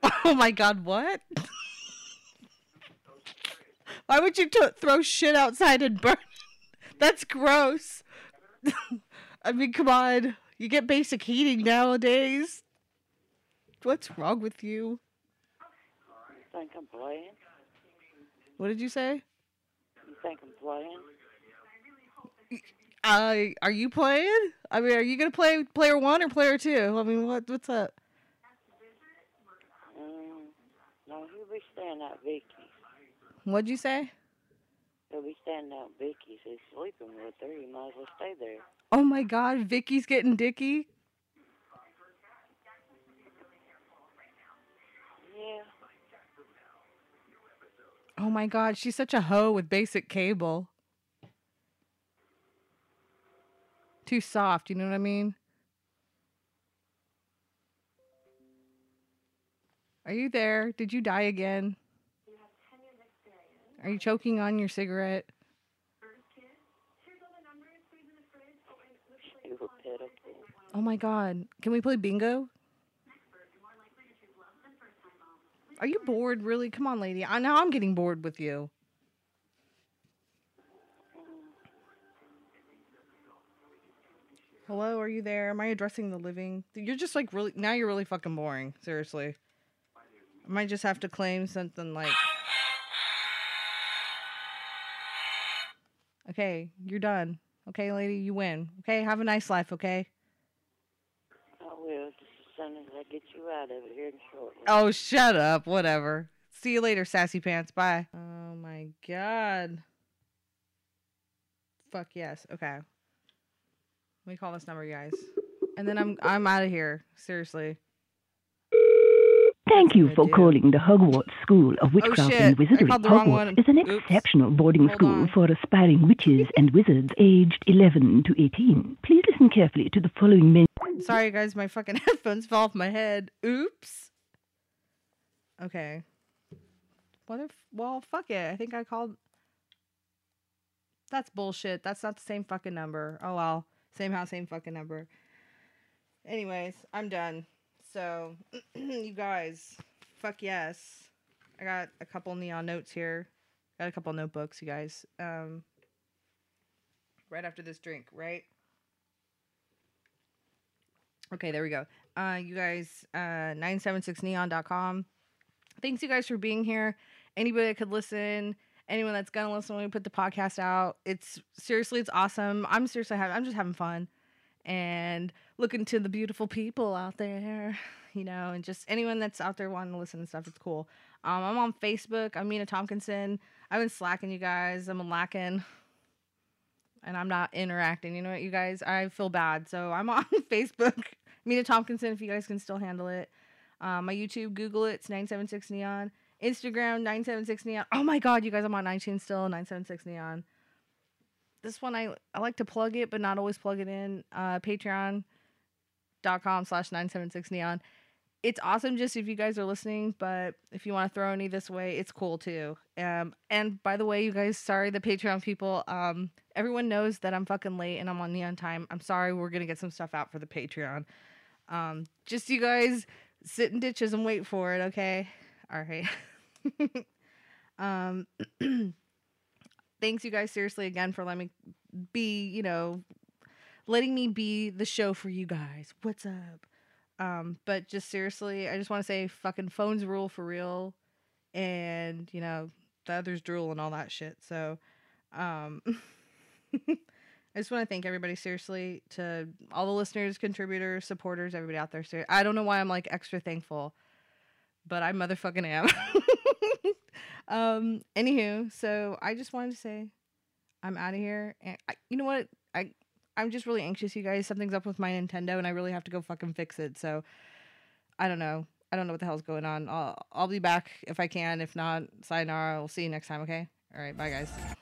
Oh my god, what? Why would you t- throw shit outside and burn? it? That's gross. I mean, come on. You get basic heating nowadays. What's wrong with you? You think I'm playing? What did you say? You think I'm playing? Uh, are you playing? I mean, are you gonna play player one or player two? I mean, what what's up? Um, no, he'll be staying out Vicky's. What'd you say? He'll be staying out Vicky's. He's sleeping with her. You might as well stay there. Oh my God, Vicky's getting dicky. Yeah. Oh my God, she's such a hoe with basic cable. Too soft, you know what I mean? Are you there? Did you die again? Are you choking on your cigarette? She said okay. Oh my god. Can we play bingo? Are you bored, really? Come on, lady. I now I'm getting bored with you. Hello, are you there? Am I addressing the living? You're just like really now you're really fucking boring. Seriously. I might just have to claim something like Okay, you're done. Okay, lady, you win. Okay, have a nice life, okay? I will just as soon as I get you out of here shortly. Oh, shut up. Whatever. See you later, sassy pants. Bye. Oh my god. Fuck yes. Okay. Let me call this number, you guys. And then I'm I'm out of here. Seriously. Thank you for calling the Hogwarts School of oh, Witchcraft Oh, and Wizardry. called the wrong Hogwarts is an Oops. exceptional boarding school for aspiring witches and wizards aged 11 to 18. Please listen carefully to the following menu. Sorry, guys. My fucking headphones fell off my head. Oops. Okay. What if? Well, fuck it. I think I called. That's bullshit. That's not the same fucking number. Oh well. Same house, same fucking number. Anyways, I'm done. So, you guys, fuck yes. I got a couple neon notes here. Got a couple notebooks, you guys. Um, right after this drink, right? Okay, there we go. Uh, you guys, uh, 976neon.com. Thanks, you guys, for being here. Anybody that could listen, anyone that's gonna listen when we put the podcast out, it's seriously, it's awesome. I'm seriously having, I'm just having fun and looking to the beautiful people out there, you know, and just anyone that's out there wanting to listen and stuff. It's cool. Um, I'm on Facebook. I'm Mina Tompkinson. I've been slacking, you guys. I'm lacking and I'm not interacting. You know what, you guys? I feel bad. So I'm on Facebook. Mina Tompkinson, if you guys can still handle it. Um, my YouTube, Google it. It's 976 Neon. Instagram, 976 Neon. Oh my God, you guys, I'm on iTunes still, 976 Neon. This one, I, I like to plug it, but not always plug it in. Uh, Patreon.com slash 976 Neon. It's awesome just if you guys are listening, but if you want to throw any this way, it's cool too. Um, and by the way, you guys, sorry, the Patreon people. Um, everyone knows that I'm fucking late and I'm on neon time. I'm sorry. We're gonna get some stuff out for the Patreon. Um, just you guys sit in ditches and wait for it, okay? All right. um, thanks you guys seriously again for letting me be, you know, letting me be the show for you guys. What's up? Um, but just seriously, I just want to say fucking phones rule for real. And, you know, the others drool and all that shit. So, um, I just want to thank everybody seriously to all the listeners, contributors, supporters, everybody out there. I don't know why I'm like extra thankful, but I motherfucking am. um, anywho, so I just wanted to say I'm out of here. And I, you know what? I I'm just really anxious, you guys. Something's up with my Nintendo, and I really have to go fucking fix it. So I don't know. I don't know what the hell's going on. I'll I'll be back if I can. If not, sayonara. We'll see you next time. Okay. All right. Bye, guys.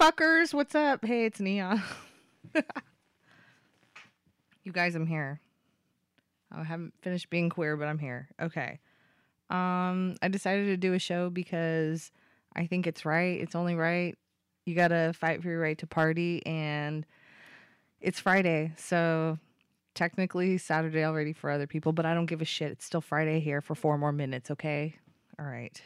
Fuckers. What's up? Hey, it's Neon. you guys, I'm here. I haven't finished being queer, but I'm here. Okay. Um, I decided to do a show because I think it's right. It's only right. You gotta fight for your right to party, and it's Friday, so technically Saturday already for other people, but I don't give a shit. It's still Friday here for four more minutes, okay? All right.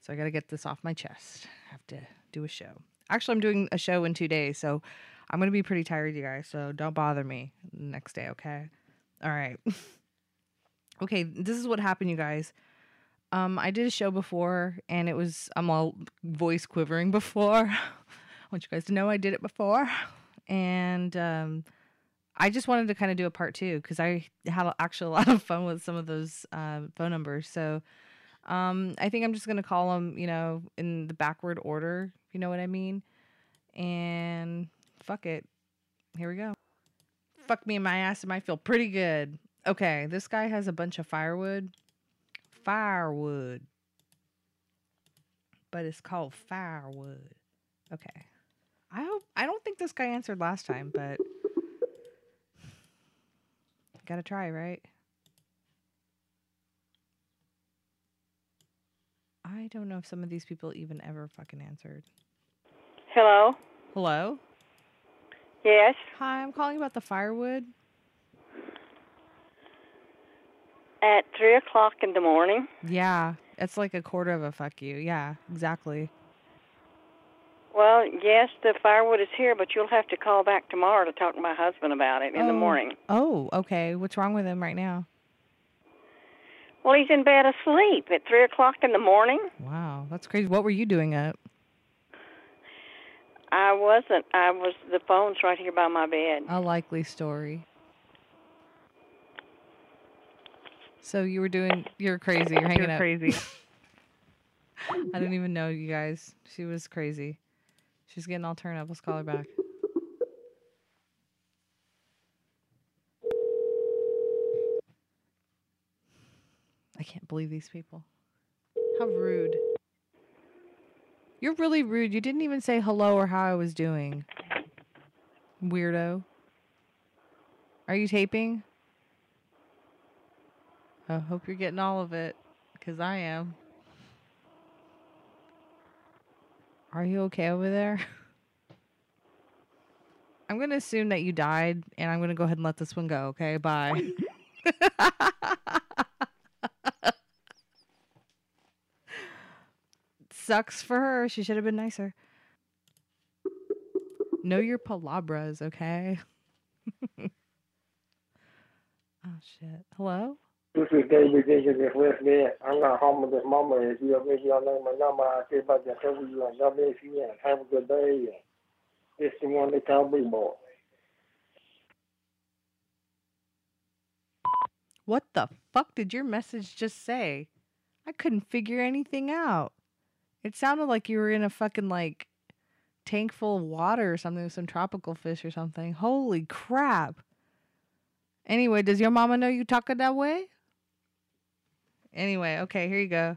So I got to get this off my chest. I have to do a show. Actually, I'm doing a show in two days, so I'm to be pretty tired, you guys. So don't bother me next day, okay? All right. okay, this is what happened, you guys. Um, I did a show before, and it was I'm all voice quivering before. I want you guys to know I did it before, and um, I just wanted to kind of do a part two because I had actually a lot of fun with some of those uh, phone numbers. So um, I think I'm just gonna call them, you know, in the backward order. You know what I mean? And fuck it, here we go. Fuck me in my ass. It might feel pretty good. Okay, this guy has a bunch of firewood. Firewood. But it's called firewood. Okay. I hope I don't think this guy answered last time, but gotta try, right? I don't know if some of these people even ever fucking answered. Hello? Hello? Yes? Hi, I'm calling about the firewood. At 3 o'clock in the morning? Yeah, it's like a quarter of a fuck you. Yeah, exactly. Well, yes, the firewood is here, but you'll have to call back tomorrow to talk to my husband about it in the Oh. morning. Oh, okay. What's wrong with him right now? Well, he's in bed asleep at 3 o'clock in the morning. Wow, that's crazy. What were you doing up? I wasn't. I was, the phone's right here by my bed. A likely story. So you were doing. You're crazy. You're hanging You're out. crazy. I didn't even know you guys. She was crazy. She's getting all turned up. Let's call her back. I can't believe these people. How rude. You're really rude. You didn't even say hello or how I was doing. Weirdo. Are you taping? I hope you're getting all of it, because I am. Are you okay over there? I'm going to assume that you died, and I'm going to go ahead and let this one go, okay? Bye. Sucks for her. She should have been nicer. Know your palabras, okay? oh, shit. Hello? This is David Jenkins in West. I'm not home with this moment. If you ever your name and number, I'll see if I can you and God bless you and have a good day. And this the one they call Big Boy. What the fuck did your message just say? I couldn't figure anything out. It sounded like you were in a fucking like tank full of water or something with some tropical fish or something. Holy crap. Anyway, does your mama know you talking that way? Anyway, okay, here you go.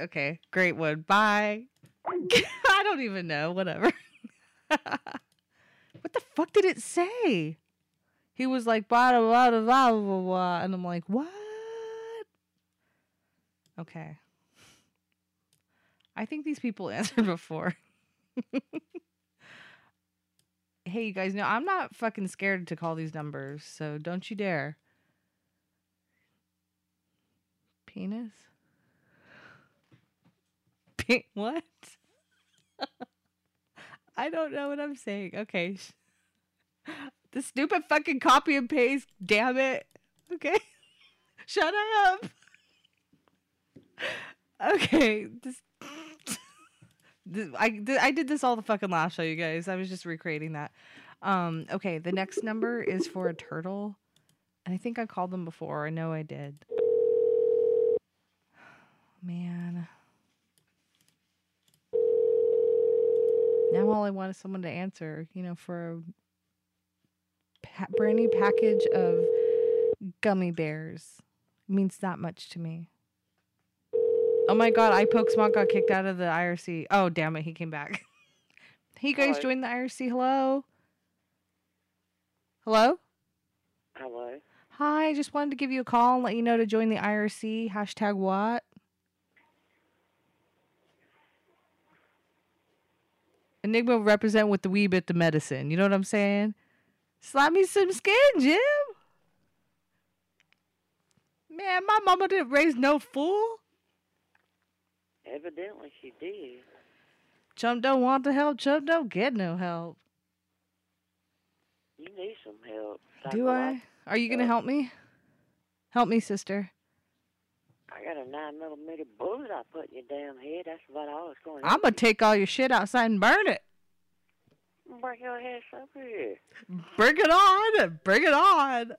Okay, great one. Bye. I don't even know. Whatever. what the fuck did it say? He was like blah blah blah blah blah blah, blah and I'm like, what? Okay. I think these people answered before. hey, you guys know I'm not fucking scared to call these numbers, so don't you dare. Penis? Pe- what? I don't know what I'm saying. Okay. The stupid fucking copy and paste, damn it. Okay. Shut up. Okay. This I th- I did this all the fucking last show, you guys. I was just recreating that. Um okay, the next number is for a turtle. And I think I called them before. I know I did. Man. Now all I want is someone to answer, you know, for a pa- brand new package of gummy bears. means that much to me. Oh my god, I poke Pokemon got kicked out of the IRC. Oh damn it, he came back. Hey, guys, Hello. join the IRC. Hello. Hello. Hello. Hi, I just wanted to give you a call and let you know to join the IRC. Hashtag what? Enigma represent with the wee bit the medicine. You know what I'm saying? Slap me some skin, Jim. Man, my mama didn't raise no fool. Evidently she did. Chump don't want the help. Chump don't get no help. You need some help. Do I? Are you gonna help me? Help me, sister. I got a nine millimeter bullet I put in your damn head. That's about all it's going. I'm gonna take all your shit outside and burn it. Bring your ass over here. Bring it on. Bring it on.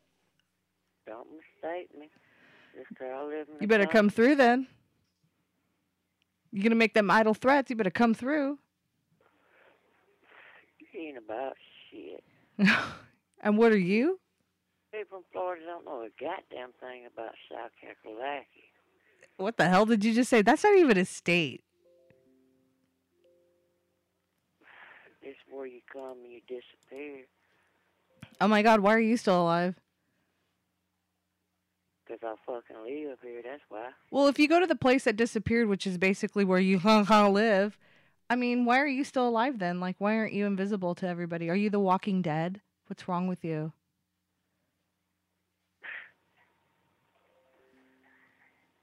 Don't mistake me. This girl live in the You better come through then. You gonna make them idle threats? You better come through. You ain't about shit. and what are you? People in Florida don't know a goddamn thing about South Kakalaki. What the hell did you just say? That's not even a state. It's where you come and you disappear. Oh my god, why are you still alive? 'Cause I fucking live here, that's why. Well, if you go to the place that disappeared, which is basically where you live, I mean, why are you still alive then? Like, why aren't you invisible to everybody? Are you the Walking Dead? What's wrong with you?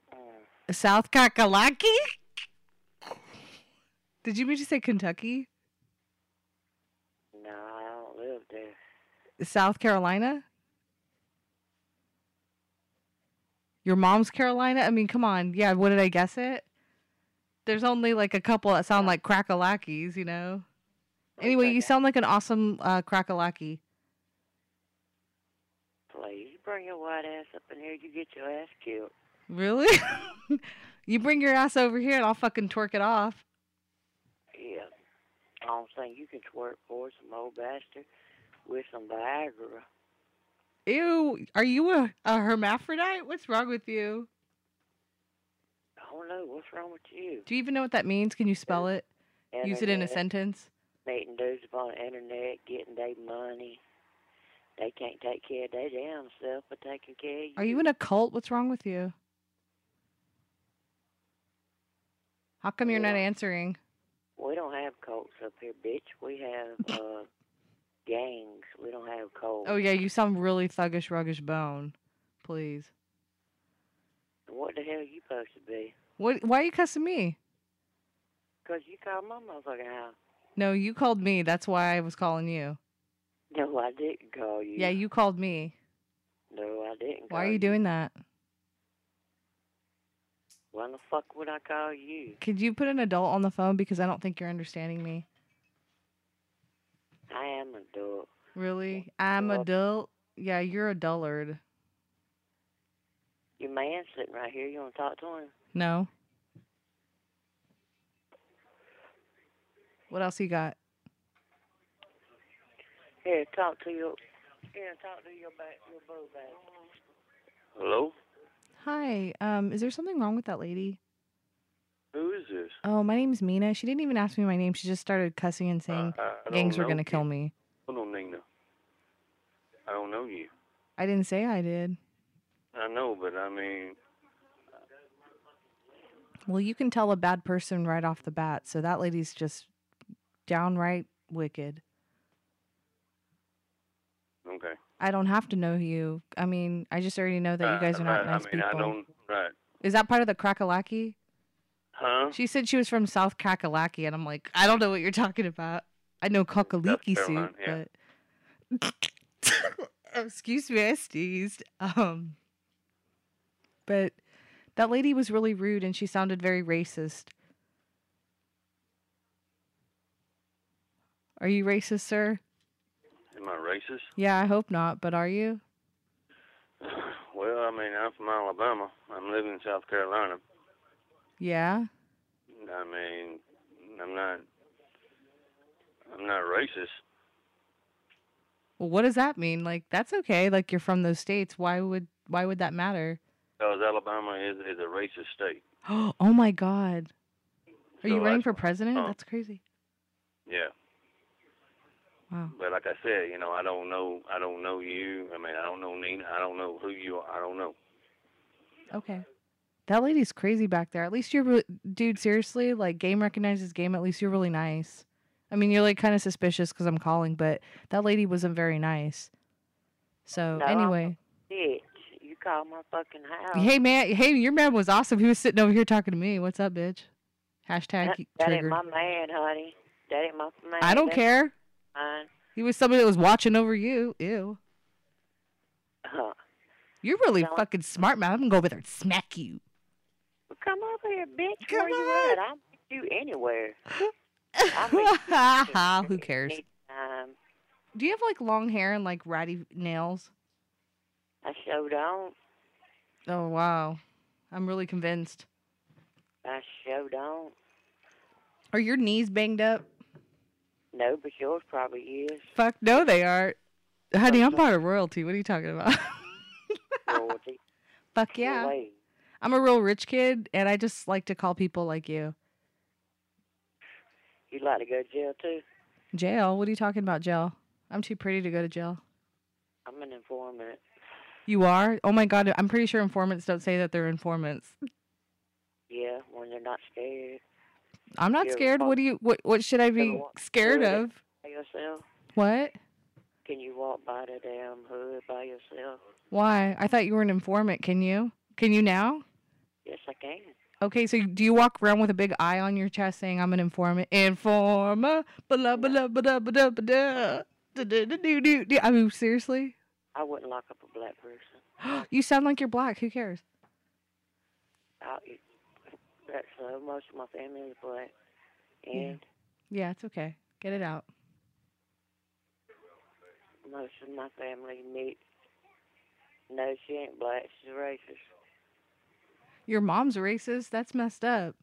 South Kakalaki? Did you mean to say Kentucky? No, I don't live there. South Carolina? Your mom's Carolina? I mean, come on. Yeah, what did I guess it? There's only like a couple that sound like crackalakis, you know? Anyway, you sound like an awesome uh, crackalaki. Please, bring your white ass up in here, you get your ass killed. Really? you bring your ass over here and I'll fucking twerk it off. Yeah. I don't think you can twerk for some old bastard with some Viagra. Ew, are you a, a hermaphrodite? What's wrong with you? I don't know, what's wrong with you? Do you even know what that means? Can you spell it? Use it in a sentence? Meeting dudes upon the internet, getting their money. They can't take care of their damn self, but taking care of you. Are you in a cult? What's wrong with you? How come you're not answering? We don't have cults up here, bitch. We have uh gangs. We don't have cults. Oh yeah, you sound really thuggish, ruggish bone. Please. What the hell are you supposed to be? What? Why are you cussing me? Cause you called my motherfucking house. No, you called me. That's why I was calling you. No, I didn't call you. Yeah, you called me. No, I didn't. Why are you doing that? Why the fuck would I call you? Could you put an adult on the phone because I don't think you're understanding me. I am adult. Really? I'm adult. Yeah, you're a dullard. Your man sitting right here. You want to talk to him? No. What else you got? Here, talk to your. Here, talk to your back, your bro back. Hello? Hi. Um, is there something wrong with that lady? Who is this? Oh, my name's Mina. She didn't even ask me my name. She just started cussing and saying I don't gangs were know gonna you. kill me. Hold on, Nina. I don't know you. I didn't say I did. I know, but I mean, Well, you can tell a bad person right off the bat. So that lady's just downright wicked. okay. I don't have to know you. I mean, I just already know that you Uh, guys are not right, nice I mean, people. I don't. Right. Is that part of the Crakalaki? Huh? She said she was from South Kakalaki, and I'm like, I don't know what you're talking about. I know Kakaliki Carolina, soup, yeah. but Oh, excuse me, I sneezed. Um, but that lady was really rude, and she sounded very racist. Are you racist, sir? Am I racist? Yeah, I hope not. But are you? Well, I mean, I'm from Alabama. I'm living in South Carolina. Yeah. I mean, I'm not. I'm not racist. Well, what does that mean? Like, that's okay. Like, you're from those states. Why would why would that matter? Because Alabama is is a racist state. oh my God. Are you running for president? uh, That's crazy. Yeah. Wow. But like I said, you know, I don't know. I don't know you. I mean, I don't know Nina. I don't know who you are. I don't know. Okay. That lady's crazy back there. At least you're, re- dude. Seriously, like game recognizes game. At least you're really nice. I mean, you're like kind of suspicious because I'm calling, but that lady wasn't very nice. So No, anyway, Bitch, you call my fucking house. hey man, hey, your man was awesome. He was sitting over here talking to me. What's up, bitch? Hashtag that, that ain't my man, honey. That ain't my man. I don't That's care. Mine. He was somebody that was watching over you. Ew. Huh. You're really fucking smart, man. I'm gonna go over there and smack you. Well, come over here, bitch. Come Where you at? I'll meet you anywhere. I'll meet you Who cares? anytime. Do you have like long hair and like ratty nails? I sure don't. Oh wow. I'm really convinced. I sure don't. Are your knees banged up? No, but yours probably is. Fuck no, they aren't. Honey, I'm part of royalty. What are you talking about? Royalty. Fuck yeah. Wait, I'm a real rich kid, and I just like to call people like you. You'd like to go to jail too? Jail? What are you talking about, jail? I'm too pretty to go to jail. I'm an informant. You are? Oh my god, I'm pretty sure informants don't say that they're informants. Yeah, when they're not scared. I'm not You ever scared. What do you what what should I be scared of? By yourself? What? Can you walk by the damn hood by yourself? Why? I thought you were an informant. Can you? Can you now? Yes, I can. Okay, so do you walk around with a big eye on your chest saying I'm an informant? Informer. Blah blah blah blah blah. I mean seriously? I wouldn't lock up a black person. you sound like you're black. Who cares? I, that's uh, most of my family is black. And Yeah, it's okay. Get it out. most of my family meet. No, she ain't black. She's racist. Your mom's racist. That's messed up.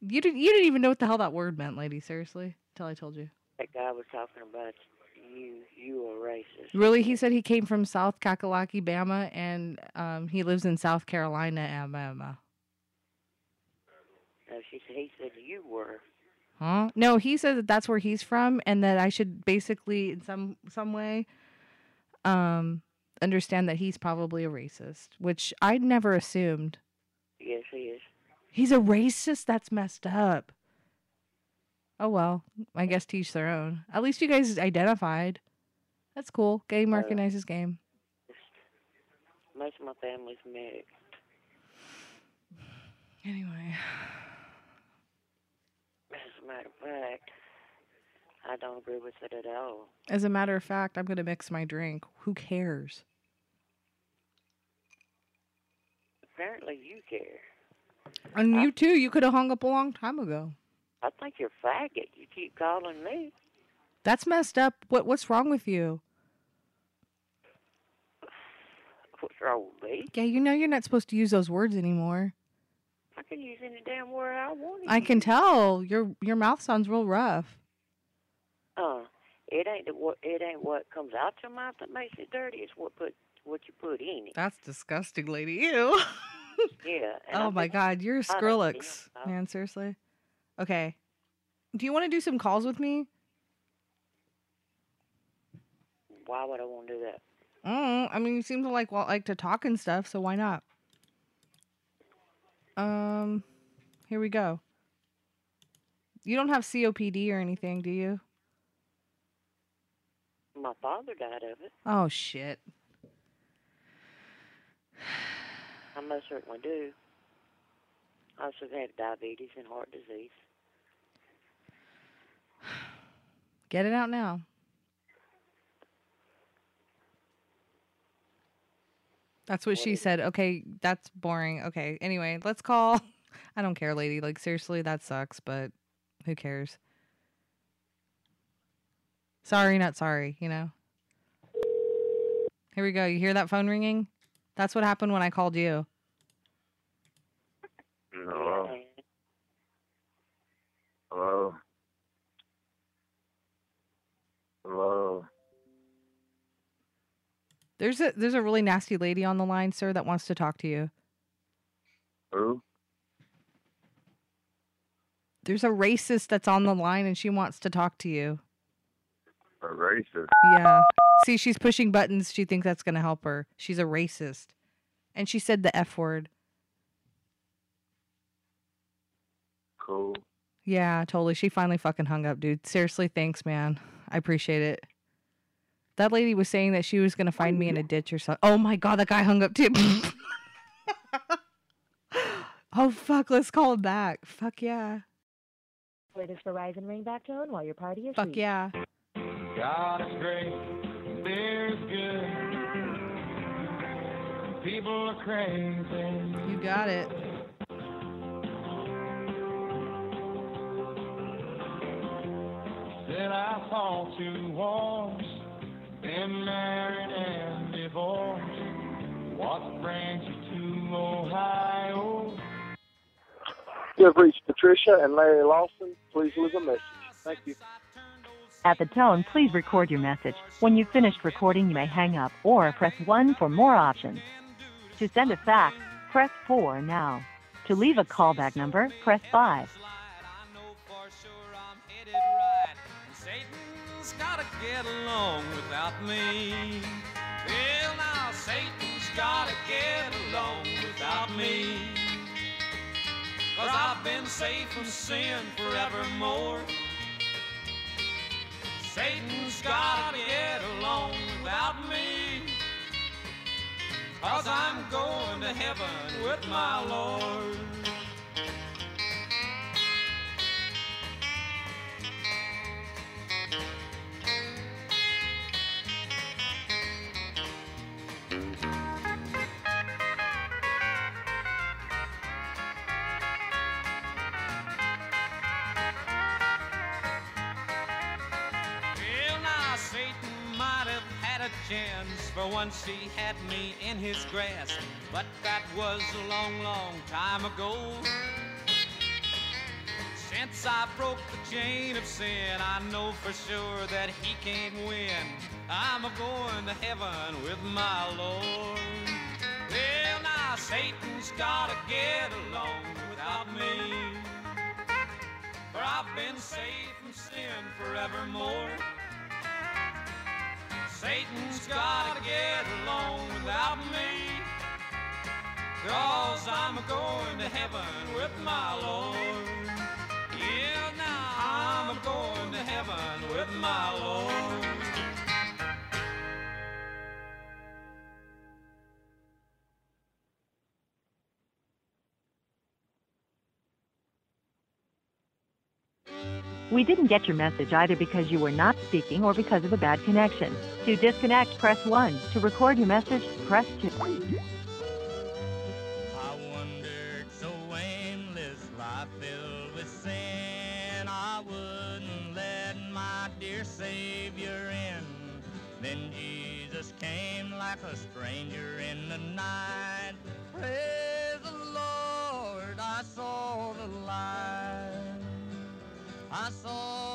You didn't. You didn't even know what the hell that word meant, lady. Seriously, until I told you. That guy was talking about you. You are racist. Really, he said he came from South Kakalaki, Bama, and um, he lives in South Carolina, Alabama. No, she said he said you were. Huh? No, he said that that's where he's from, and that I should basically, in some some way, um, understand that he's probably a racist, which I never assumed. Yes, he is. He's a racist. That's messed up. Oh well, I guess teach their own. At least you guys identified. That's cool. Game Uh, recognizes game. Most of my family's mixed. Anyway, As a matter of fact, I don't agree with it at all. as a matter of fact, I'm gonna mix my drink. Who cares? Apparently, you care. And you too. You could have hung up a long time ago. I think you're faggot. You keep calling me. That's messed up. What What's wrong with you? What's wrong with me? Yeah, you know you're not supposed to use those words anymore. I can use any damn word I want. I can tell your your mouth sounds real rough. Uh, it ain't the, what it ain't what comes out your mouth that makes it dirty. It's what put what you put in it. That's disgusting, lady. Ew. Yeah. oh my God, you're I Skrillex, man. Seriously. Okay. Do you want to do some calls with me? Why would I want to do that? Mm, I mean, you seem to like well, like to talk and stuff, so why not? Um, here we go. You don't have COPD or anything, do you? My father died of it. Oh shit. I most certainly do. I also had diabetes and heart disease. Get it out now. That's what she said. Okay, that's boring. Okay, anyway, let's call. I don't care, lady. Like, seriously, that sucks, but who cares? Sorry, not sorry, you know? Here we go. You hear that phone ringing? That's what happened when I called you. Hello. Hello. Hello. There's a there's a really nasty lady on the line, sir, that wants to talk to you. Who? There's a racist that's on the line and she wants to talk to you. A racist. Yeah. See, she's pushing buttons. She thinks that's going to help her. She's a racist. And she said the F word. Cool. Yeah, totally. She finally fucking hung up, dude. Seriously, thanks, man. I appreciate it. That lady was saying that she was going to find me in a ditch or something. Oh my God, that guy hung up too. oh, fuck. Let's call him back. Fuck yeah. Latest Verizon ringback tone while your party is Fuck sweet. yeah. God is great, beer good. People are crazy. You got it. Said I saw two wars, been married and divorced. What brings you to Ohio? You have reached Patricia and Larry Lawson. Please leave a message. Thank you. At the tone, please record your message. When you've finished recording, you may hang up or press 1 for more options. To send a fax, press 4 now. To leave a callback number, press 5. Gotta get along without me. Well, now Satan's gotta get along without me. Cause I've been from sin forevermore. Satan's gotta get along without me. Cause I'm going to heaven with my Lord. Chance, for once he had me in his grasp. But that was a long, long time ago. Since I broke the chain of sin, I know for sure that he can't win. I'm a going to heaven with my Lord. Well, now Satan's gotta get along without me. For I've been saved from sin forevermore. Satan's gotta get along without me. Cause I'm going to heaven with my Lord. Yeah, now I'm going to heaven with my Lord. We didn't get your message either because you were not speaking or because of a bad connection. To disconnect, press 1. To record your message, press 2. I wandered so aimless, life filled with sin. I wouldn't let my dear Savior in. Then Jesus came like a stranger in the night. Praise I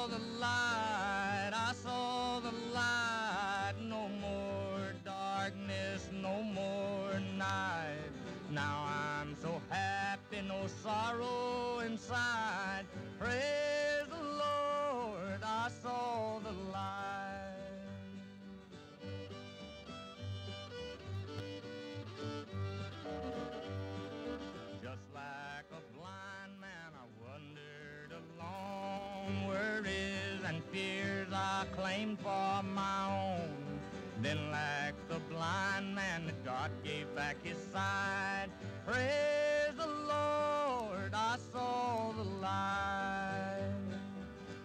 God gave back his sight. Praise the Lord, I saw the light.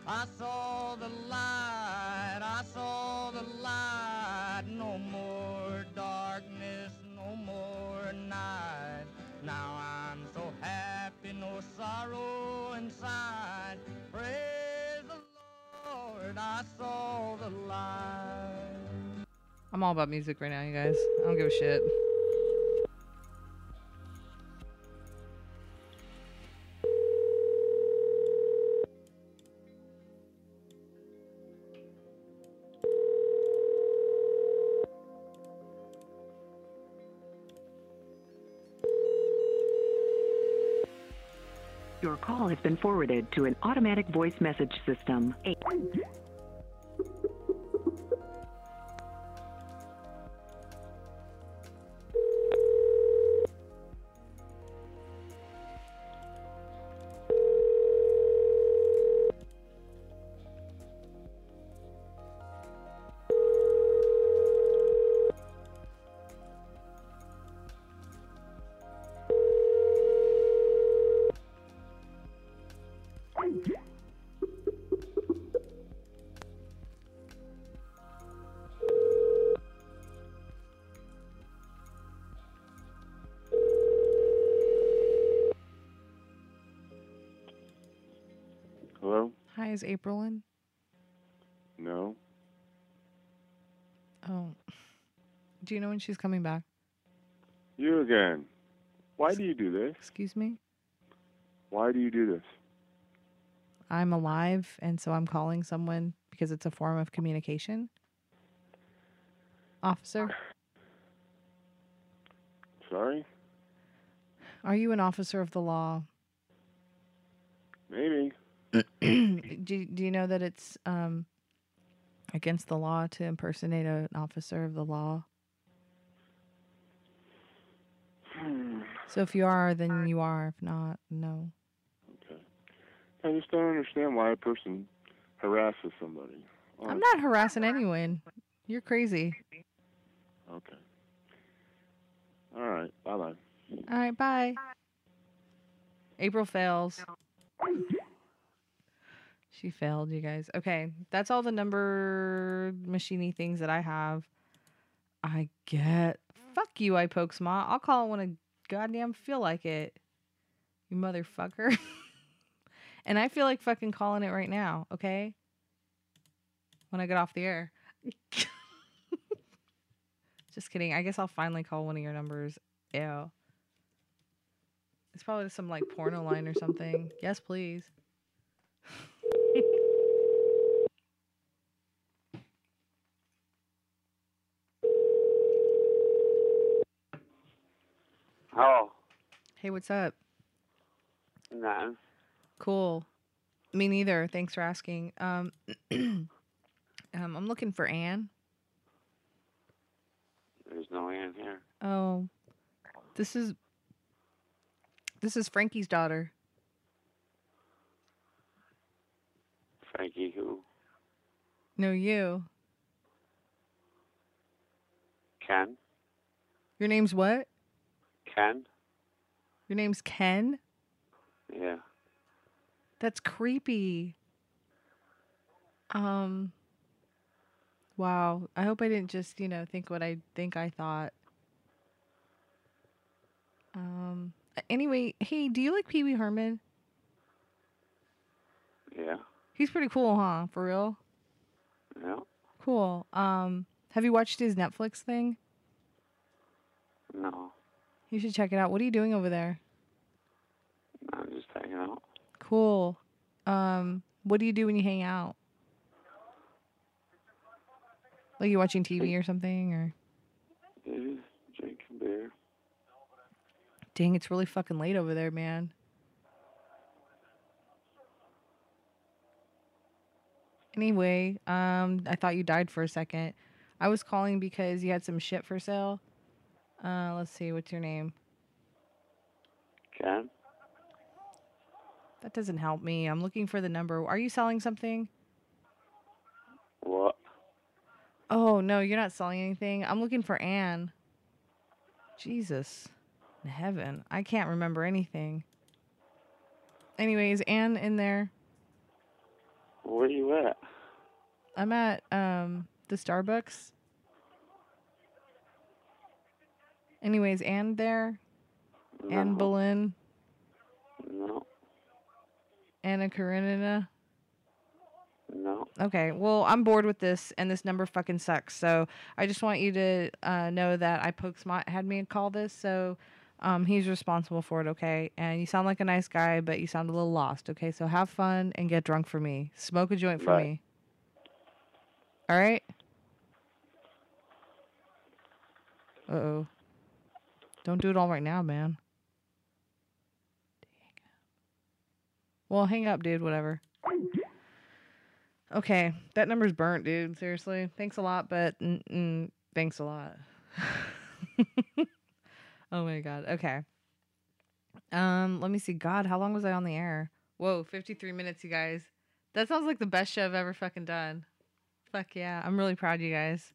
I saw the light, I saw the light. No more darkness, no more night. Now I'm so happy, no sorrow inside. Praise the Lord, I saw the light. I'm all about music right now, you guys. I don't give a shit. Your call has been forwarded to an automatic voice message system. Guys April in? No. Oh. Do you know when she's coming back? You again. Why do you do this? Excuse me? Why do you do this? I'm alive and so I'm calling someone because it's a form of communication. Officer, Sorry? are you an officer of the law? Maybe. do, do you know that it's um against the law to impersonate an officer of the law? So if you are, then you are. If not, no. Okay. I just don't understand why a person harasses somebody. I'm not harassing anyone. You're crazy. Okay. All right. Bye bye. All right, bye. April fails. She failed, you guys. Okay, that's all the number machiney things that I have. I get. Fuck you, I poke smart. I'll call it when I goddamn feel like it. You motherfucker. and I feel like fucking calling it right now, okay? When I get off the air. Just kidding. I guess I'll finally call one of your numbers. Ew. It's probably some like porno line or something. Yes, please. Oh, Hey, what's up? no. Cool. Me neither. Thanks for asking. Um, um I'm looking for Anne. There's no Anne here. Oh, this is this is Frankie's daughter. Frankie, who? No, you. Ken? Your name's what? Ken? Your name's Ken. Yeah. That's creepy. Um. Wow. I hope I didn't just, you know, think what I think I thought. Um. Anyway, hey, do you like Pee Wee Herman? Yeah. He's pretty cool, huh? For real? Yeah. Cool. Um. Have you watched his Netflix thing? No. You should check it out. What are you doing over there? I'm just hanging out. Cool. Um. What do you do when you hang out? Like you watching TV or something, or Yeah, drinking beer. dang, it's really fucking late over there, man. Anyway, um, I thought you died for a second. I was calling because you had some shit for sale. Uh, let's see, what's your name? Ken? That doesn't help me. I'm looking for the number. Are you selling something? What? Oh no, you're not selling anything. I'm looking for Anne. Jesus, in heaven, I can't remember anything. Anyways, Anne in there. Where are you at? I'm at um the Starbucks. Anyways, Anne there. Anne No. Boleyn. No. Anna Karenina. No. Okay, well, I'm bored with this, and this number fucking sucks. So I just want you to uh, know that I Pokesmot had me call this, so um, he's responsible for it. Okay, and you sound like a nice guy, but you sound a little lost. Okay, so have fun and get drunk for me. Smoke a joint for Right. me. All right. Uh oh. Don't do it all right now, man. Well, hang up, dude. Whatever. Okay, that number's burnt, dude. Seriously, thanks a lot, but thanks a lot. oh my god. Okay. Um, let me see. God, how long was I on the air? Whoa, fifty-three minutes, you guys. That sounds like the best show I've ever fucking done. Fuck yeah, I'm really proud you guys.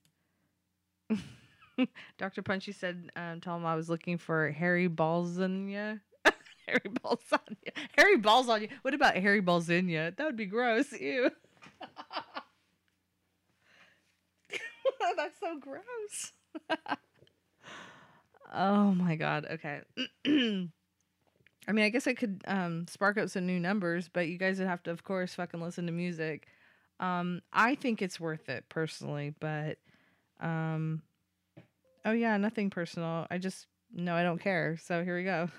Dr. Punchy said, um, tell him I was looking for Harry Balzania. Harry Balzania. Harry you. What about Harry Balzinia? That would be gross. Ew. That's so gross. Oh my god. Okay. I mean, I guess I could um, spark up some new numbers, but you guys would have to, of course, fucking listen to music. Um, I think it's worth it personally, but um, oh yeah, nothing personal. I just no, I don't care. So here we go.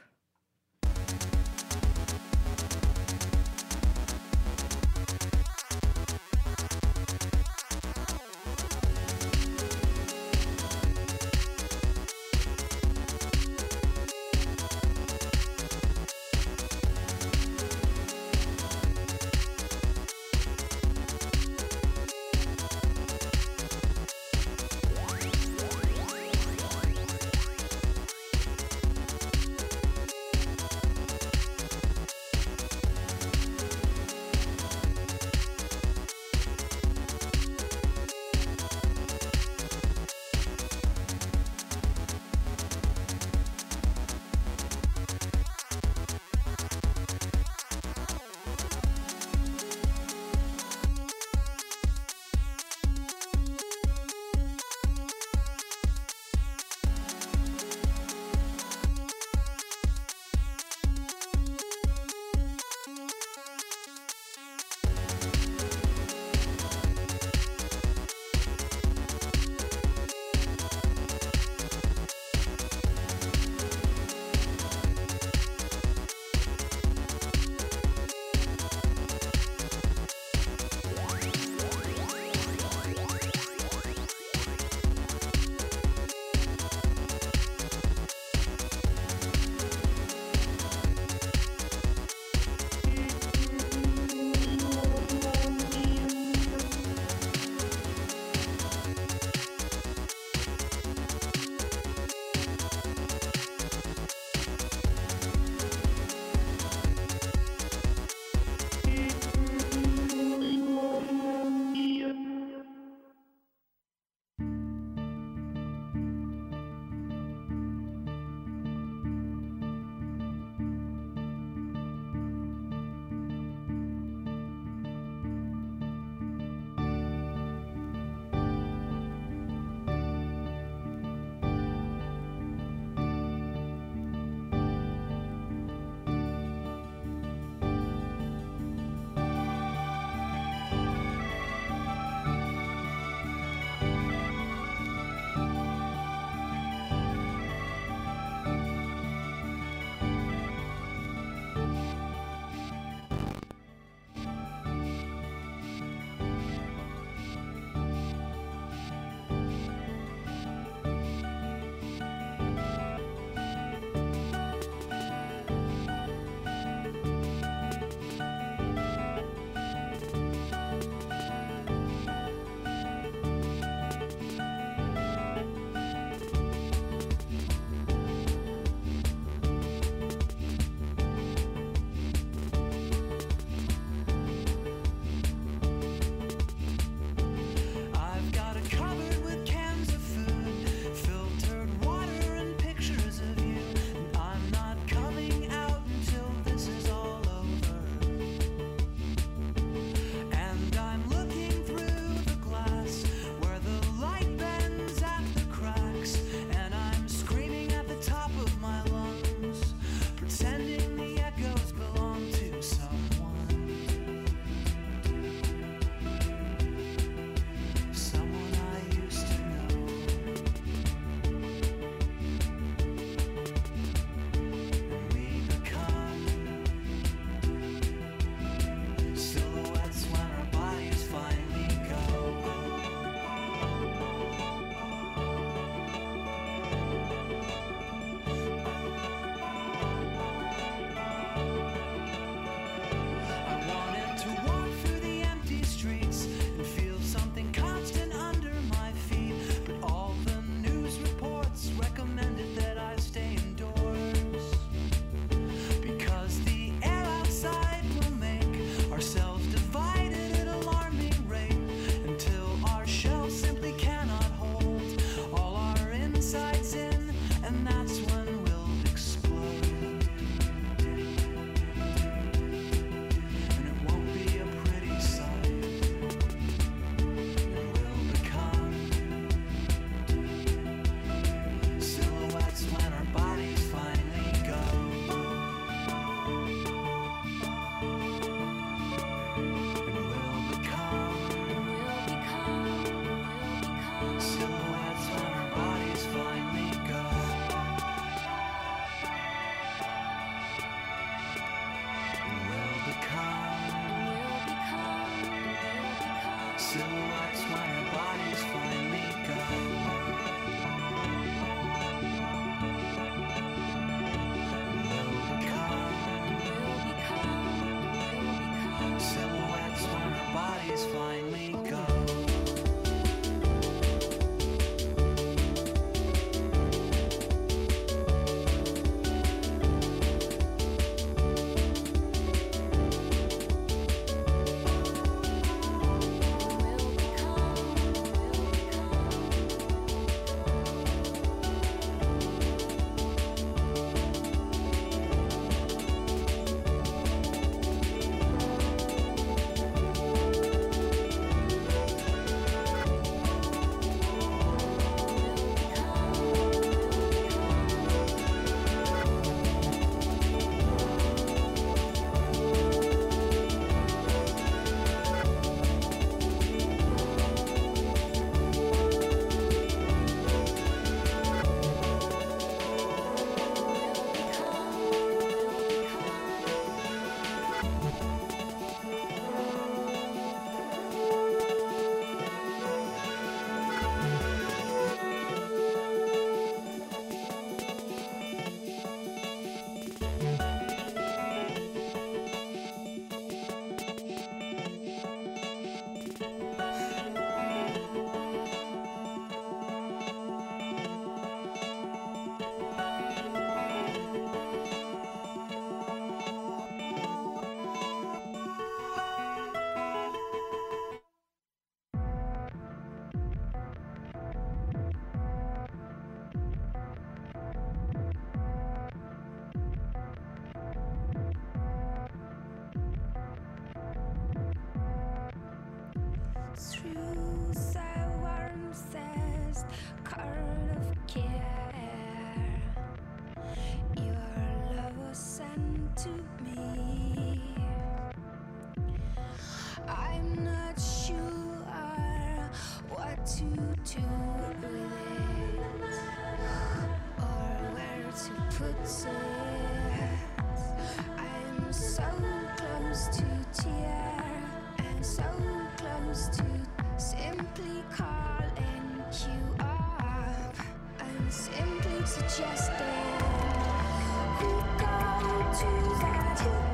Suggesting we go to that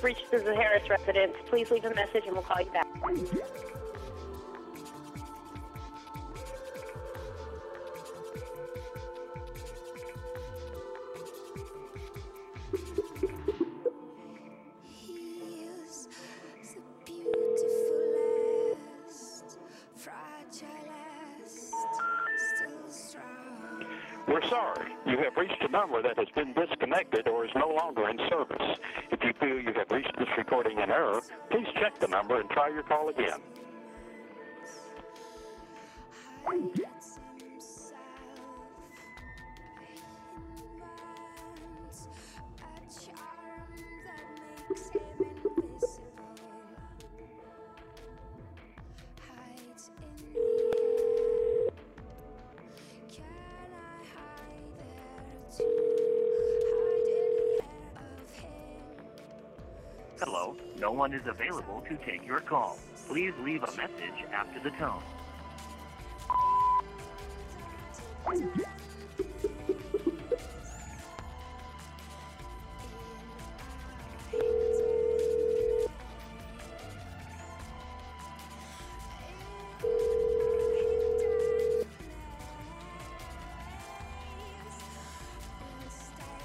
you've reached the Harris residence. Please leave a message and we'll call you back. Please check the number and try your call again. Your call. Please leave a message after the tone.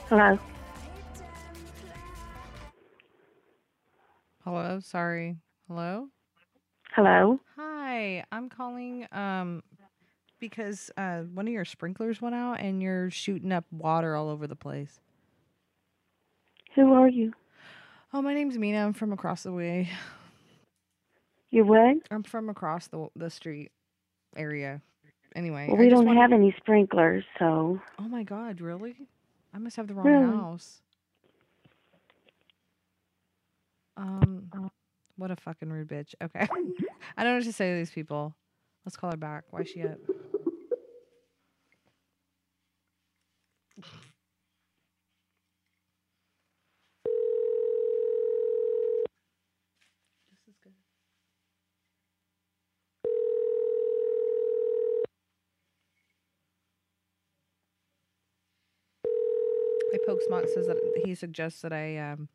Hello. Hello, sorry. Hello? Hello. Hi, I'm calling um because uh one of your sprinklers went out and you're shooting up water all over the place. Who are you? Oh, my name's Mina. I'm from across the way. You what? I'm from across the the street area. Anyway, Well, we don't wanted- have any sprinklers, so Oh my god, really? I must have the wrong Really? house. Um what a fucking rude bitch. Okay. I don't know what to say to these people. Let's call her back. Why is she up? I poke smart says that he suggests that I um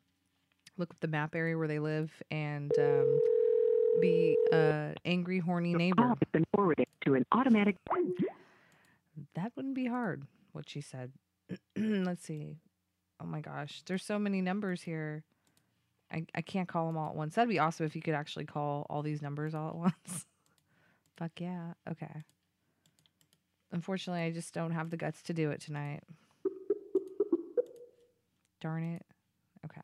look up the map area where they live and um, be a angry, horny neighbor. Call has been forwarded to an automatic. That wouldn't be hard. What she said. Let's see. Oh my gosh, there's so many numbers here. I I can't call them all at once. That'd be awesome if you could actually call all these numbers all at once. Fuck yeah. Okay. Unfortunately, I just don't have the guts to do it tonight. Darn it. Okay.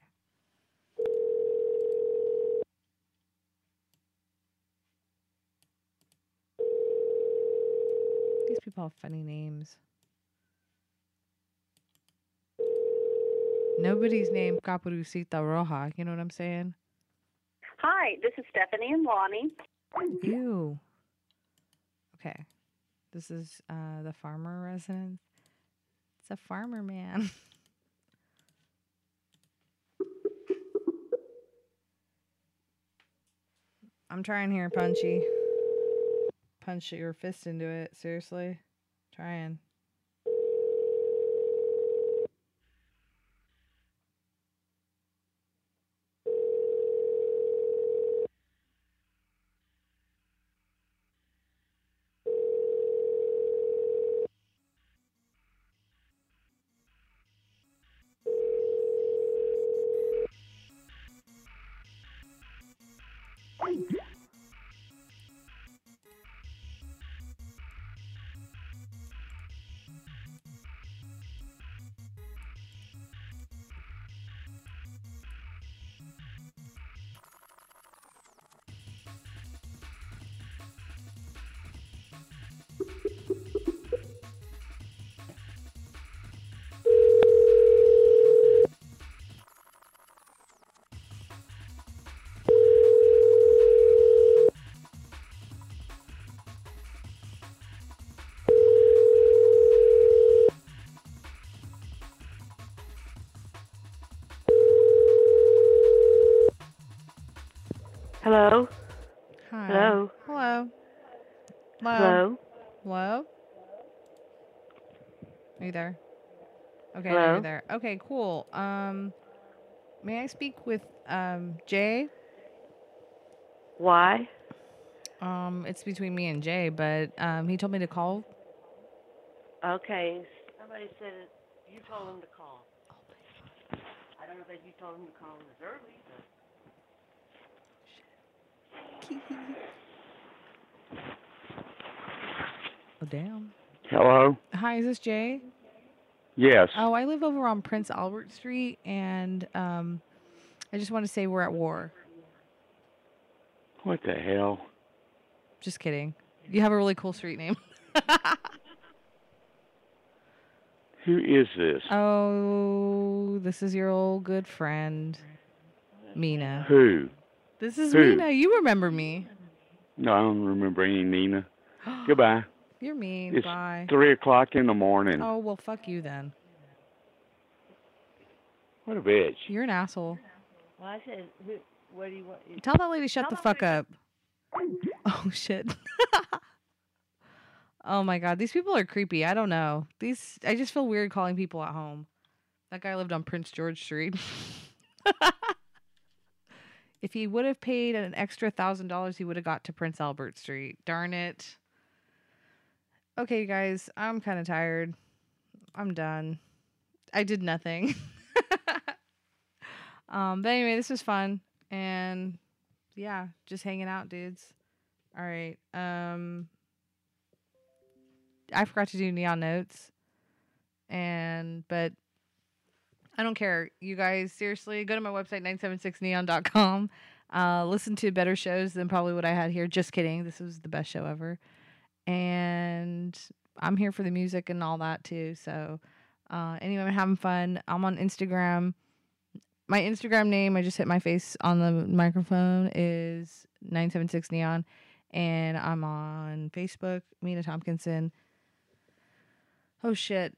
These people have funny names. Nobody's named Caperucita Roja. You know what I'm saying? Hi, this is Stephanie and Lonnie. You. Okay. This is uh, the farmer residence. It's a farmer man. I'm trying here, Punchy. Punch your fist into it. Seriously. Trying. Okay, cool. Um, may I speak with um Jay? Why? Um, it's between me and Jay, but um, he told me to call. Okay. Somebody said it. You told him to call. I don't know that you told him to call this early. Oh damn. Hello? Hi, is this Jay? Yes. Oh, I live over on Prince Albert Street, and um, I just want to say we're at war. What the hell? Just kidding. You have a really cool street name. Who is this? Oh, this is your old good friend, Mina. Who? This is Who? Mina. You remember me. No, I don't remember any Nina. Goodbye. You're mean. It's Bye. three o'clock in the morning. Oh, well, fuck you then. What a bitch. You're an asshole. Well, I said, who, what do you want? Tell that lady shut the fuck up. Oh shit. oh my god, these people are creepy. I don't know. These I just feel weird calling people at home. That guy lived on Prince George Street. if he would have paid an extra thousand dollars, he would have got to Prince Albert Street. Darn it. Okay, guys, I'm kind of tired. I'm done. I did nothing. um, but anyway, this was fun, and yeah, just hanging out, dudes. All right. Um, I forgot to do neon notes, and but I don't care. You guys, seriously, go to my website 976neon.com. Uh, listen to better shows than probably what I had here. Just kidding. This was the best show ever. And I'm here for the music and all that too. So, uh, anyway, I'm having fun. I'm on Instagram. My Instagram name, I just hit my face on the microphone, is 976neon. And I'm on Facebook, Mina Tompkinson. Oh shit.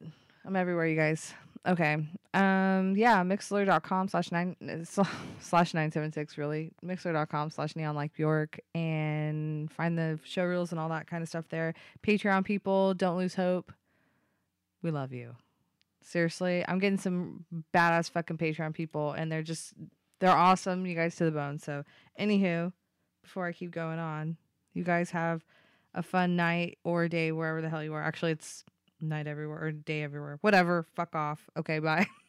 I'm everywhere, you guys okay. Um, yeah, mixlr.com slash nine uh, slash nine seven six really. Mixlr.com slash neon like Bjork and find the show reels and all that kind of stuff there. Patreon people, don't lose hope. We love you. Seriously. I'm getting some badass fucking Patreon people and they're just they're awesome, you guys to the bone. So anywho, before I keep going on, you guys have a fun night or day wherever the hell you are. Actually it's night everywhere or day everywhere. Whatever. Fuck off. Okay, bye.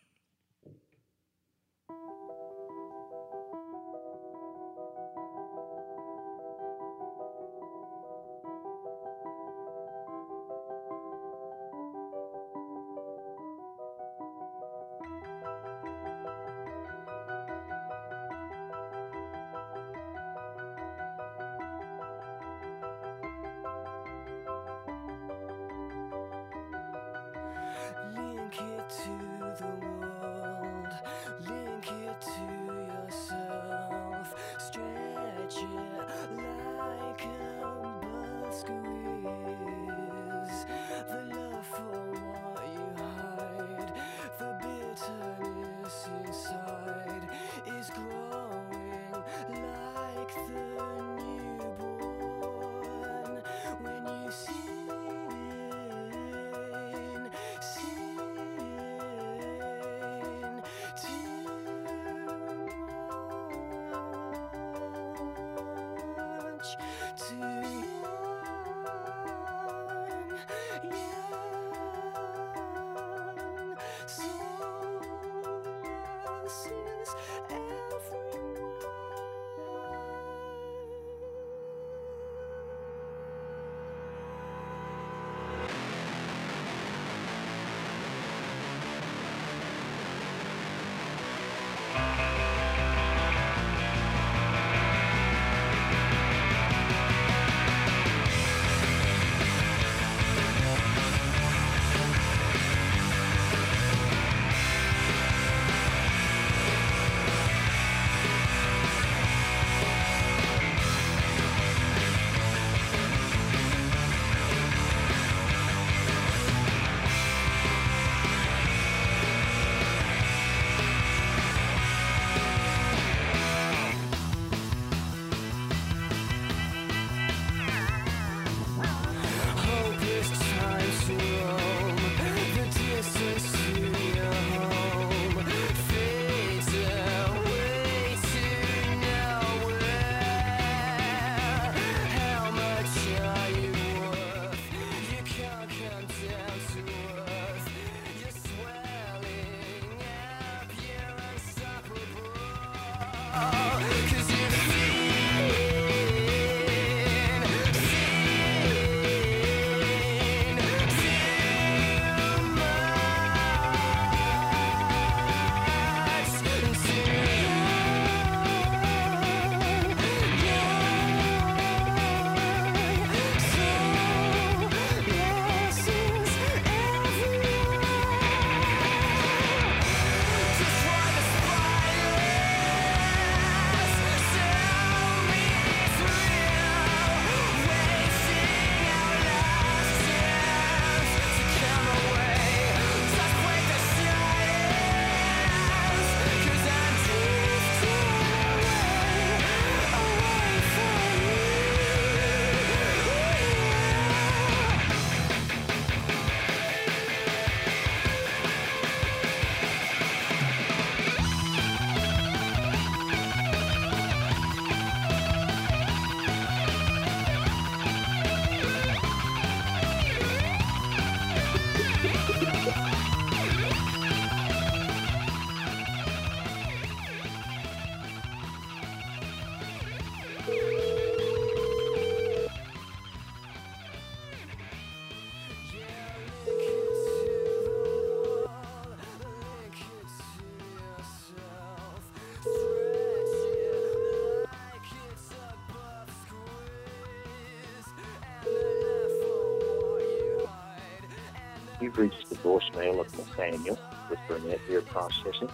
voicemail of Nathaniel with Burnett Beer Processing.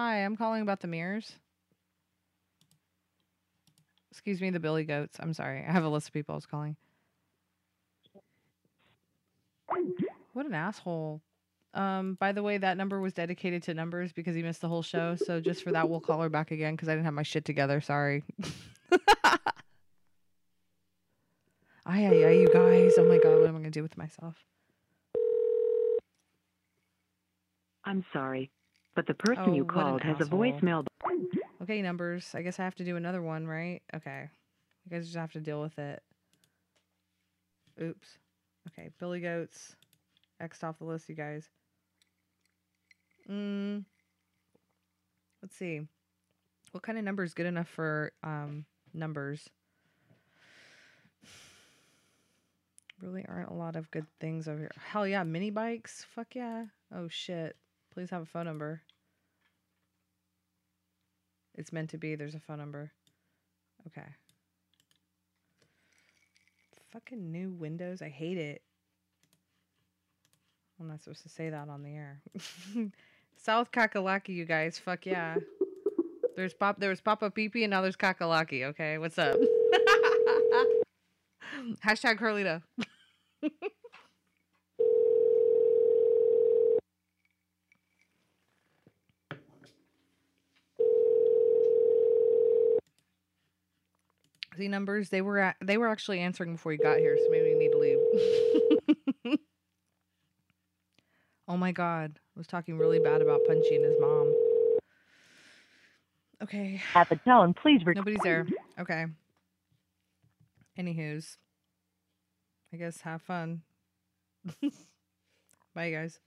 Hi, I'm calling about the mirrors. Excuse me, the Billy Goats. I'm sorry. I have a list of people I was calling. What an asshole. Um, by the way, that number was dedicated to numbers because he missed the whole show. So just for that, we'll call her back again because I didn't have my shit together. Sorry. Ay, ay, ay, you guys. Oh my God, what am I going to do with myself? I'm sorry, but the person Oh, you called has a voicemail. Okay, numbers. I guess I have to do another one, right? Okay. You guys just have to deal with it. Oops. Okay, Billy Goats. X'd off the list, you guys. Mm. Let's see. What kind of number is good enough for um numbers? Really aren't a lot of good things over here. Hell yeah, mini bikes. Fuck yeah. Oh shit. Please have a phone number. It's meant to be. There's a phone number. Okay. Fucking new Windows. I hate it. I'm not supposed to say that on the air. South Kakalaki, you guys. Fuck yeah. There's pop. There was Papa Pee and now there's Kakalaki. Okay, what's up? Hashtag Carlito. Numbers. They were at, they were actually answering before you got here, so maybe you need to leave. oh my god, I was talking really bad about Punchy and his mom. Okay. At the tone, please record. Nobody's there. Okay. Anywho's. I guess have fun. Bye, guys.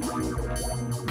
Thank you.